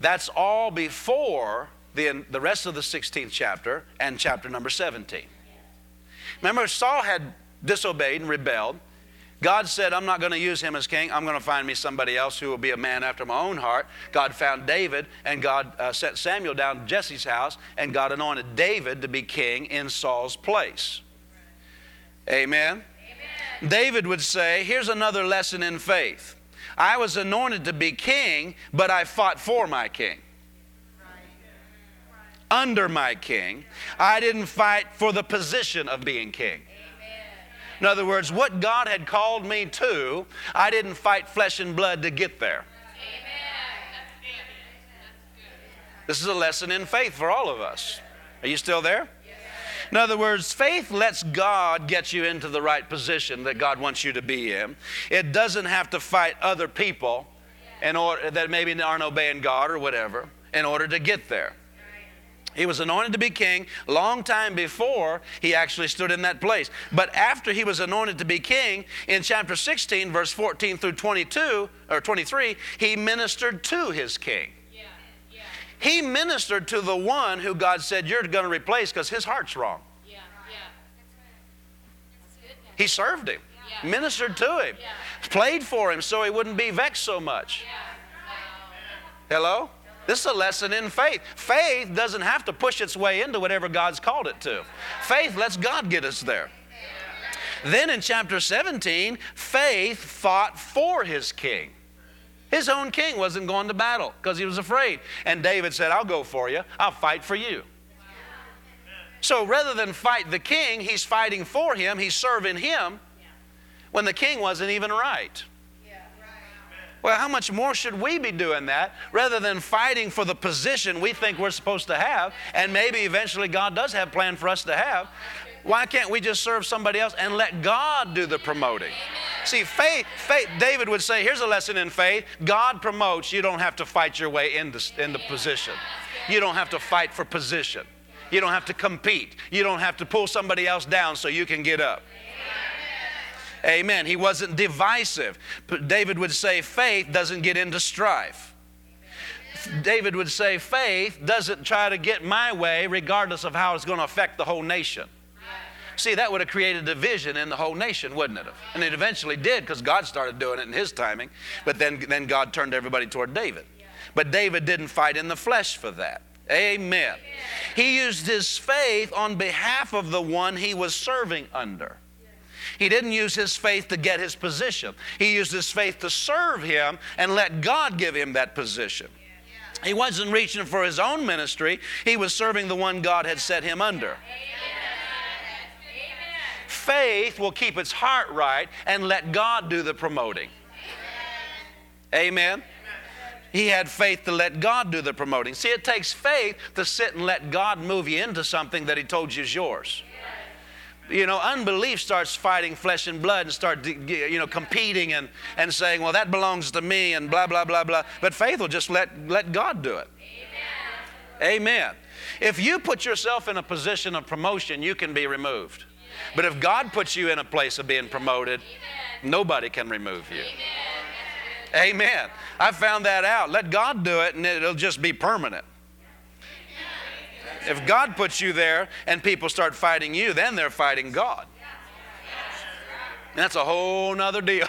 That's all before the, the rest of the 16th chapter and chapter number 17. Remember, Saul had disobeyed and rebelled. God said, I'm not going to use him as king. I'm going to find me somebody else who will be a man after my own heart. God found David, and God uh, sent Samuel down to Jesse's house, and God anointed David to be king in Saul's place. Amen? Amen. David would say, Here's another lesson in faith. I was anointed to be king, but I fought for my king. Under my king. I didn't fight for the position of being king. In other words, what God had called me to, I didn't fight flesh and blood to get there. This is a lesson in faith for all of us. Are you still there? In other words, faith lets God get you into the right position that God wants you to be in. It doesn't have to fight other people in order, that maybe aren't obeying God or whatever in order to get there. He was anointed to be king long time before he actually stood in that place. But after he was anointed to be king, in chapter 16, verse 14 through 22 or 23, he ministered to his king. Yeah, yeah. He ministered to the one who God said, You're going to replace because his heart's wrong. Yeah, he served him, ministered to him, played for him so he wouldn't be vexed so much. Hello? This is a lesson in faith. Faith doesn't have to push its way into whatever God's called it to. Faith lets God get us there. Then in chapter 17, faith fought for his king. His own king wasn't going to battle because he was afraid. And David said, I'll go for you, I'll fight for you. So rather than fight the king, he's fighting for him, he's serving him when the king wasn't even right. Well, how much more should we be doing that rather than fighting for the position we think we're supposed to have and maybe eventually God does have plan for us to have? Why can't we just serve somebody else and let God do the promoting? See, faith, faith, David would say, here's a lesson in faith. God promotes, you don't have to fight your way into, into position. You don't have to fight for position. You don't have to compete. You don't have to pull somebody else down so you can get up. Amen. He wasn't divisive. David would say faith doesn't get into strife. David would say faith doesn't try to get my way regardless of how it's going to affect the whole nation. See, that would have created division in the whole nation, wouldn't it? have? And it eventually did because God started doing it in his timing. But then, then God turned everybody toward David. But David didn't fight in the flesh for that. Amen. He used his faith on behalf of the one he was serving under. He didn't use his faith to get his position. He used his faith to serve him and let God give him that position. He wasn't reaching for his own ministry, he was serving the one God had set him under. Faith will keep its heart right and let God do the promoting. Amen. He had faith to let God do the promoting. See, it takes faith to sit and let God move you into something that He told you is yours you know, unbelief starts fighting flesh and blood and start, you know, competing and, and saying, well, that belongs to me and blah, blah, blah, blah. But faith will just let, let God do it. Amen. Amen. If you put yourself in a position of promotion, you can be removed. But if God puts you in a place of being promoted, nobody can remove you. Amen. I found that out. Let God do it and it'll just be permanent. If God puts you there and people start fighting you, then they're fighting God. And that's a whole nother deal.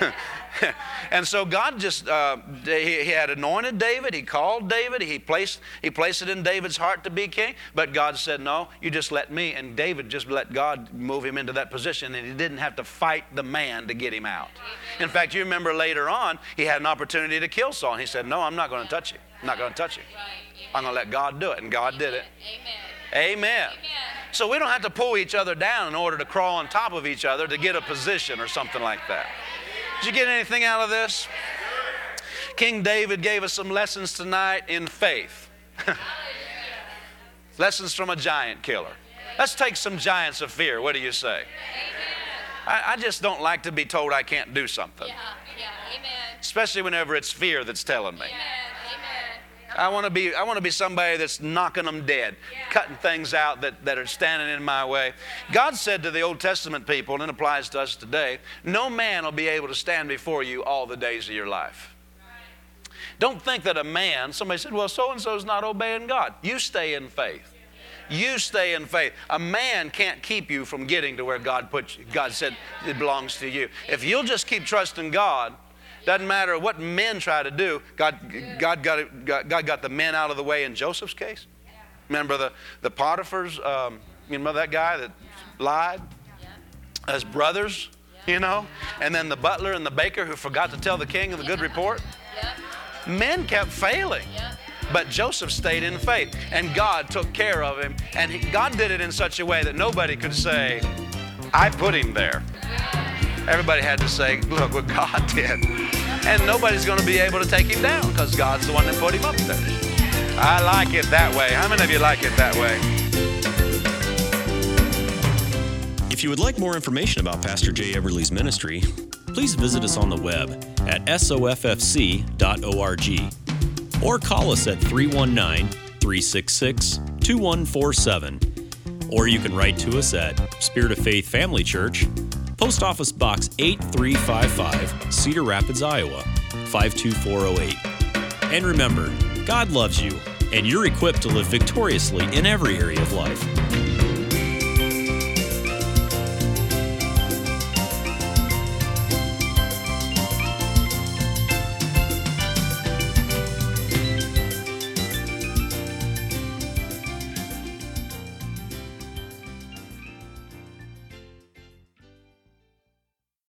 and so God just uh, he, he, had anointed David. He called David. He placed he placed it in David's heart to be king. But God said, "No, you just let me." And David just let God move him into that position, and he didn't have to fight the man to get him out. In fact, you remember later on, he had an opportunity to kill Saul, and he said, "No, I'm not going to touch you. I'm not going to touch you. I'm going to let God do it." And God did it. Amen. Amen. So we don't have to pull each other down in order to crawl on top of each other to get a position or something like that. Did you get anything out of this? King David gave us some lessons tonight in faith. lessons from a giant killer. Let's take some giants of fear. What do you say? I, I, just don't like to be told I can't do something. Yeah, yeah, Especially whenever it's fear that's telling me. I want to be I want to be somebody that's knocking them dead, yeah. cutting things out that, that are standing in my way. God said to the Old Testament people, and it applies to us today, no man will be able to stand before you all the days of your life. Don't think that a man, somebody said, well, so and so is not obeying God. You stay in faith. You stay in faith. A man can't keep you from getting to where God put you. God said it belongs to you. If you'll just keep trusting God, doesn't matter what men try to do. God, God, got, it, God, God got the men out of the way in Joseph's case. Remember the, the Potiphar's, um, you remember that guy that lied? As brothers, you know? And then the butler and the baker who forgot to tell the king of the good report. Men kept failing. But Joseph stayed in faith, and God took care of him. And he, God did it in such a way that nobody could say, I put him there. Everybody had to say, Look what God did. And nobody's going to be able to take him down because God's the one that put him up there. I like it that way. How many of you like it that way? If you would like more information about Pastor Jay Everly's ministry, please visit us on the web at soffc.org or call us at 319 366 2147. Or you can write to us at Spirit of Faith Family Church, Post Office Box 8355, Cedar Rapids, Iowa 52408. And remember, God loves you, and you're equipped to live victoriously in every area of life.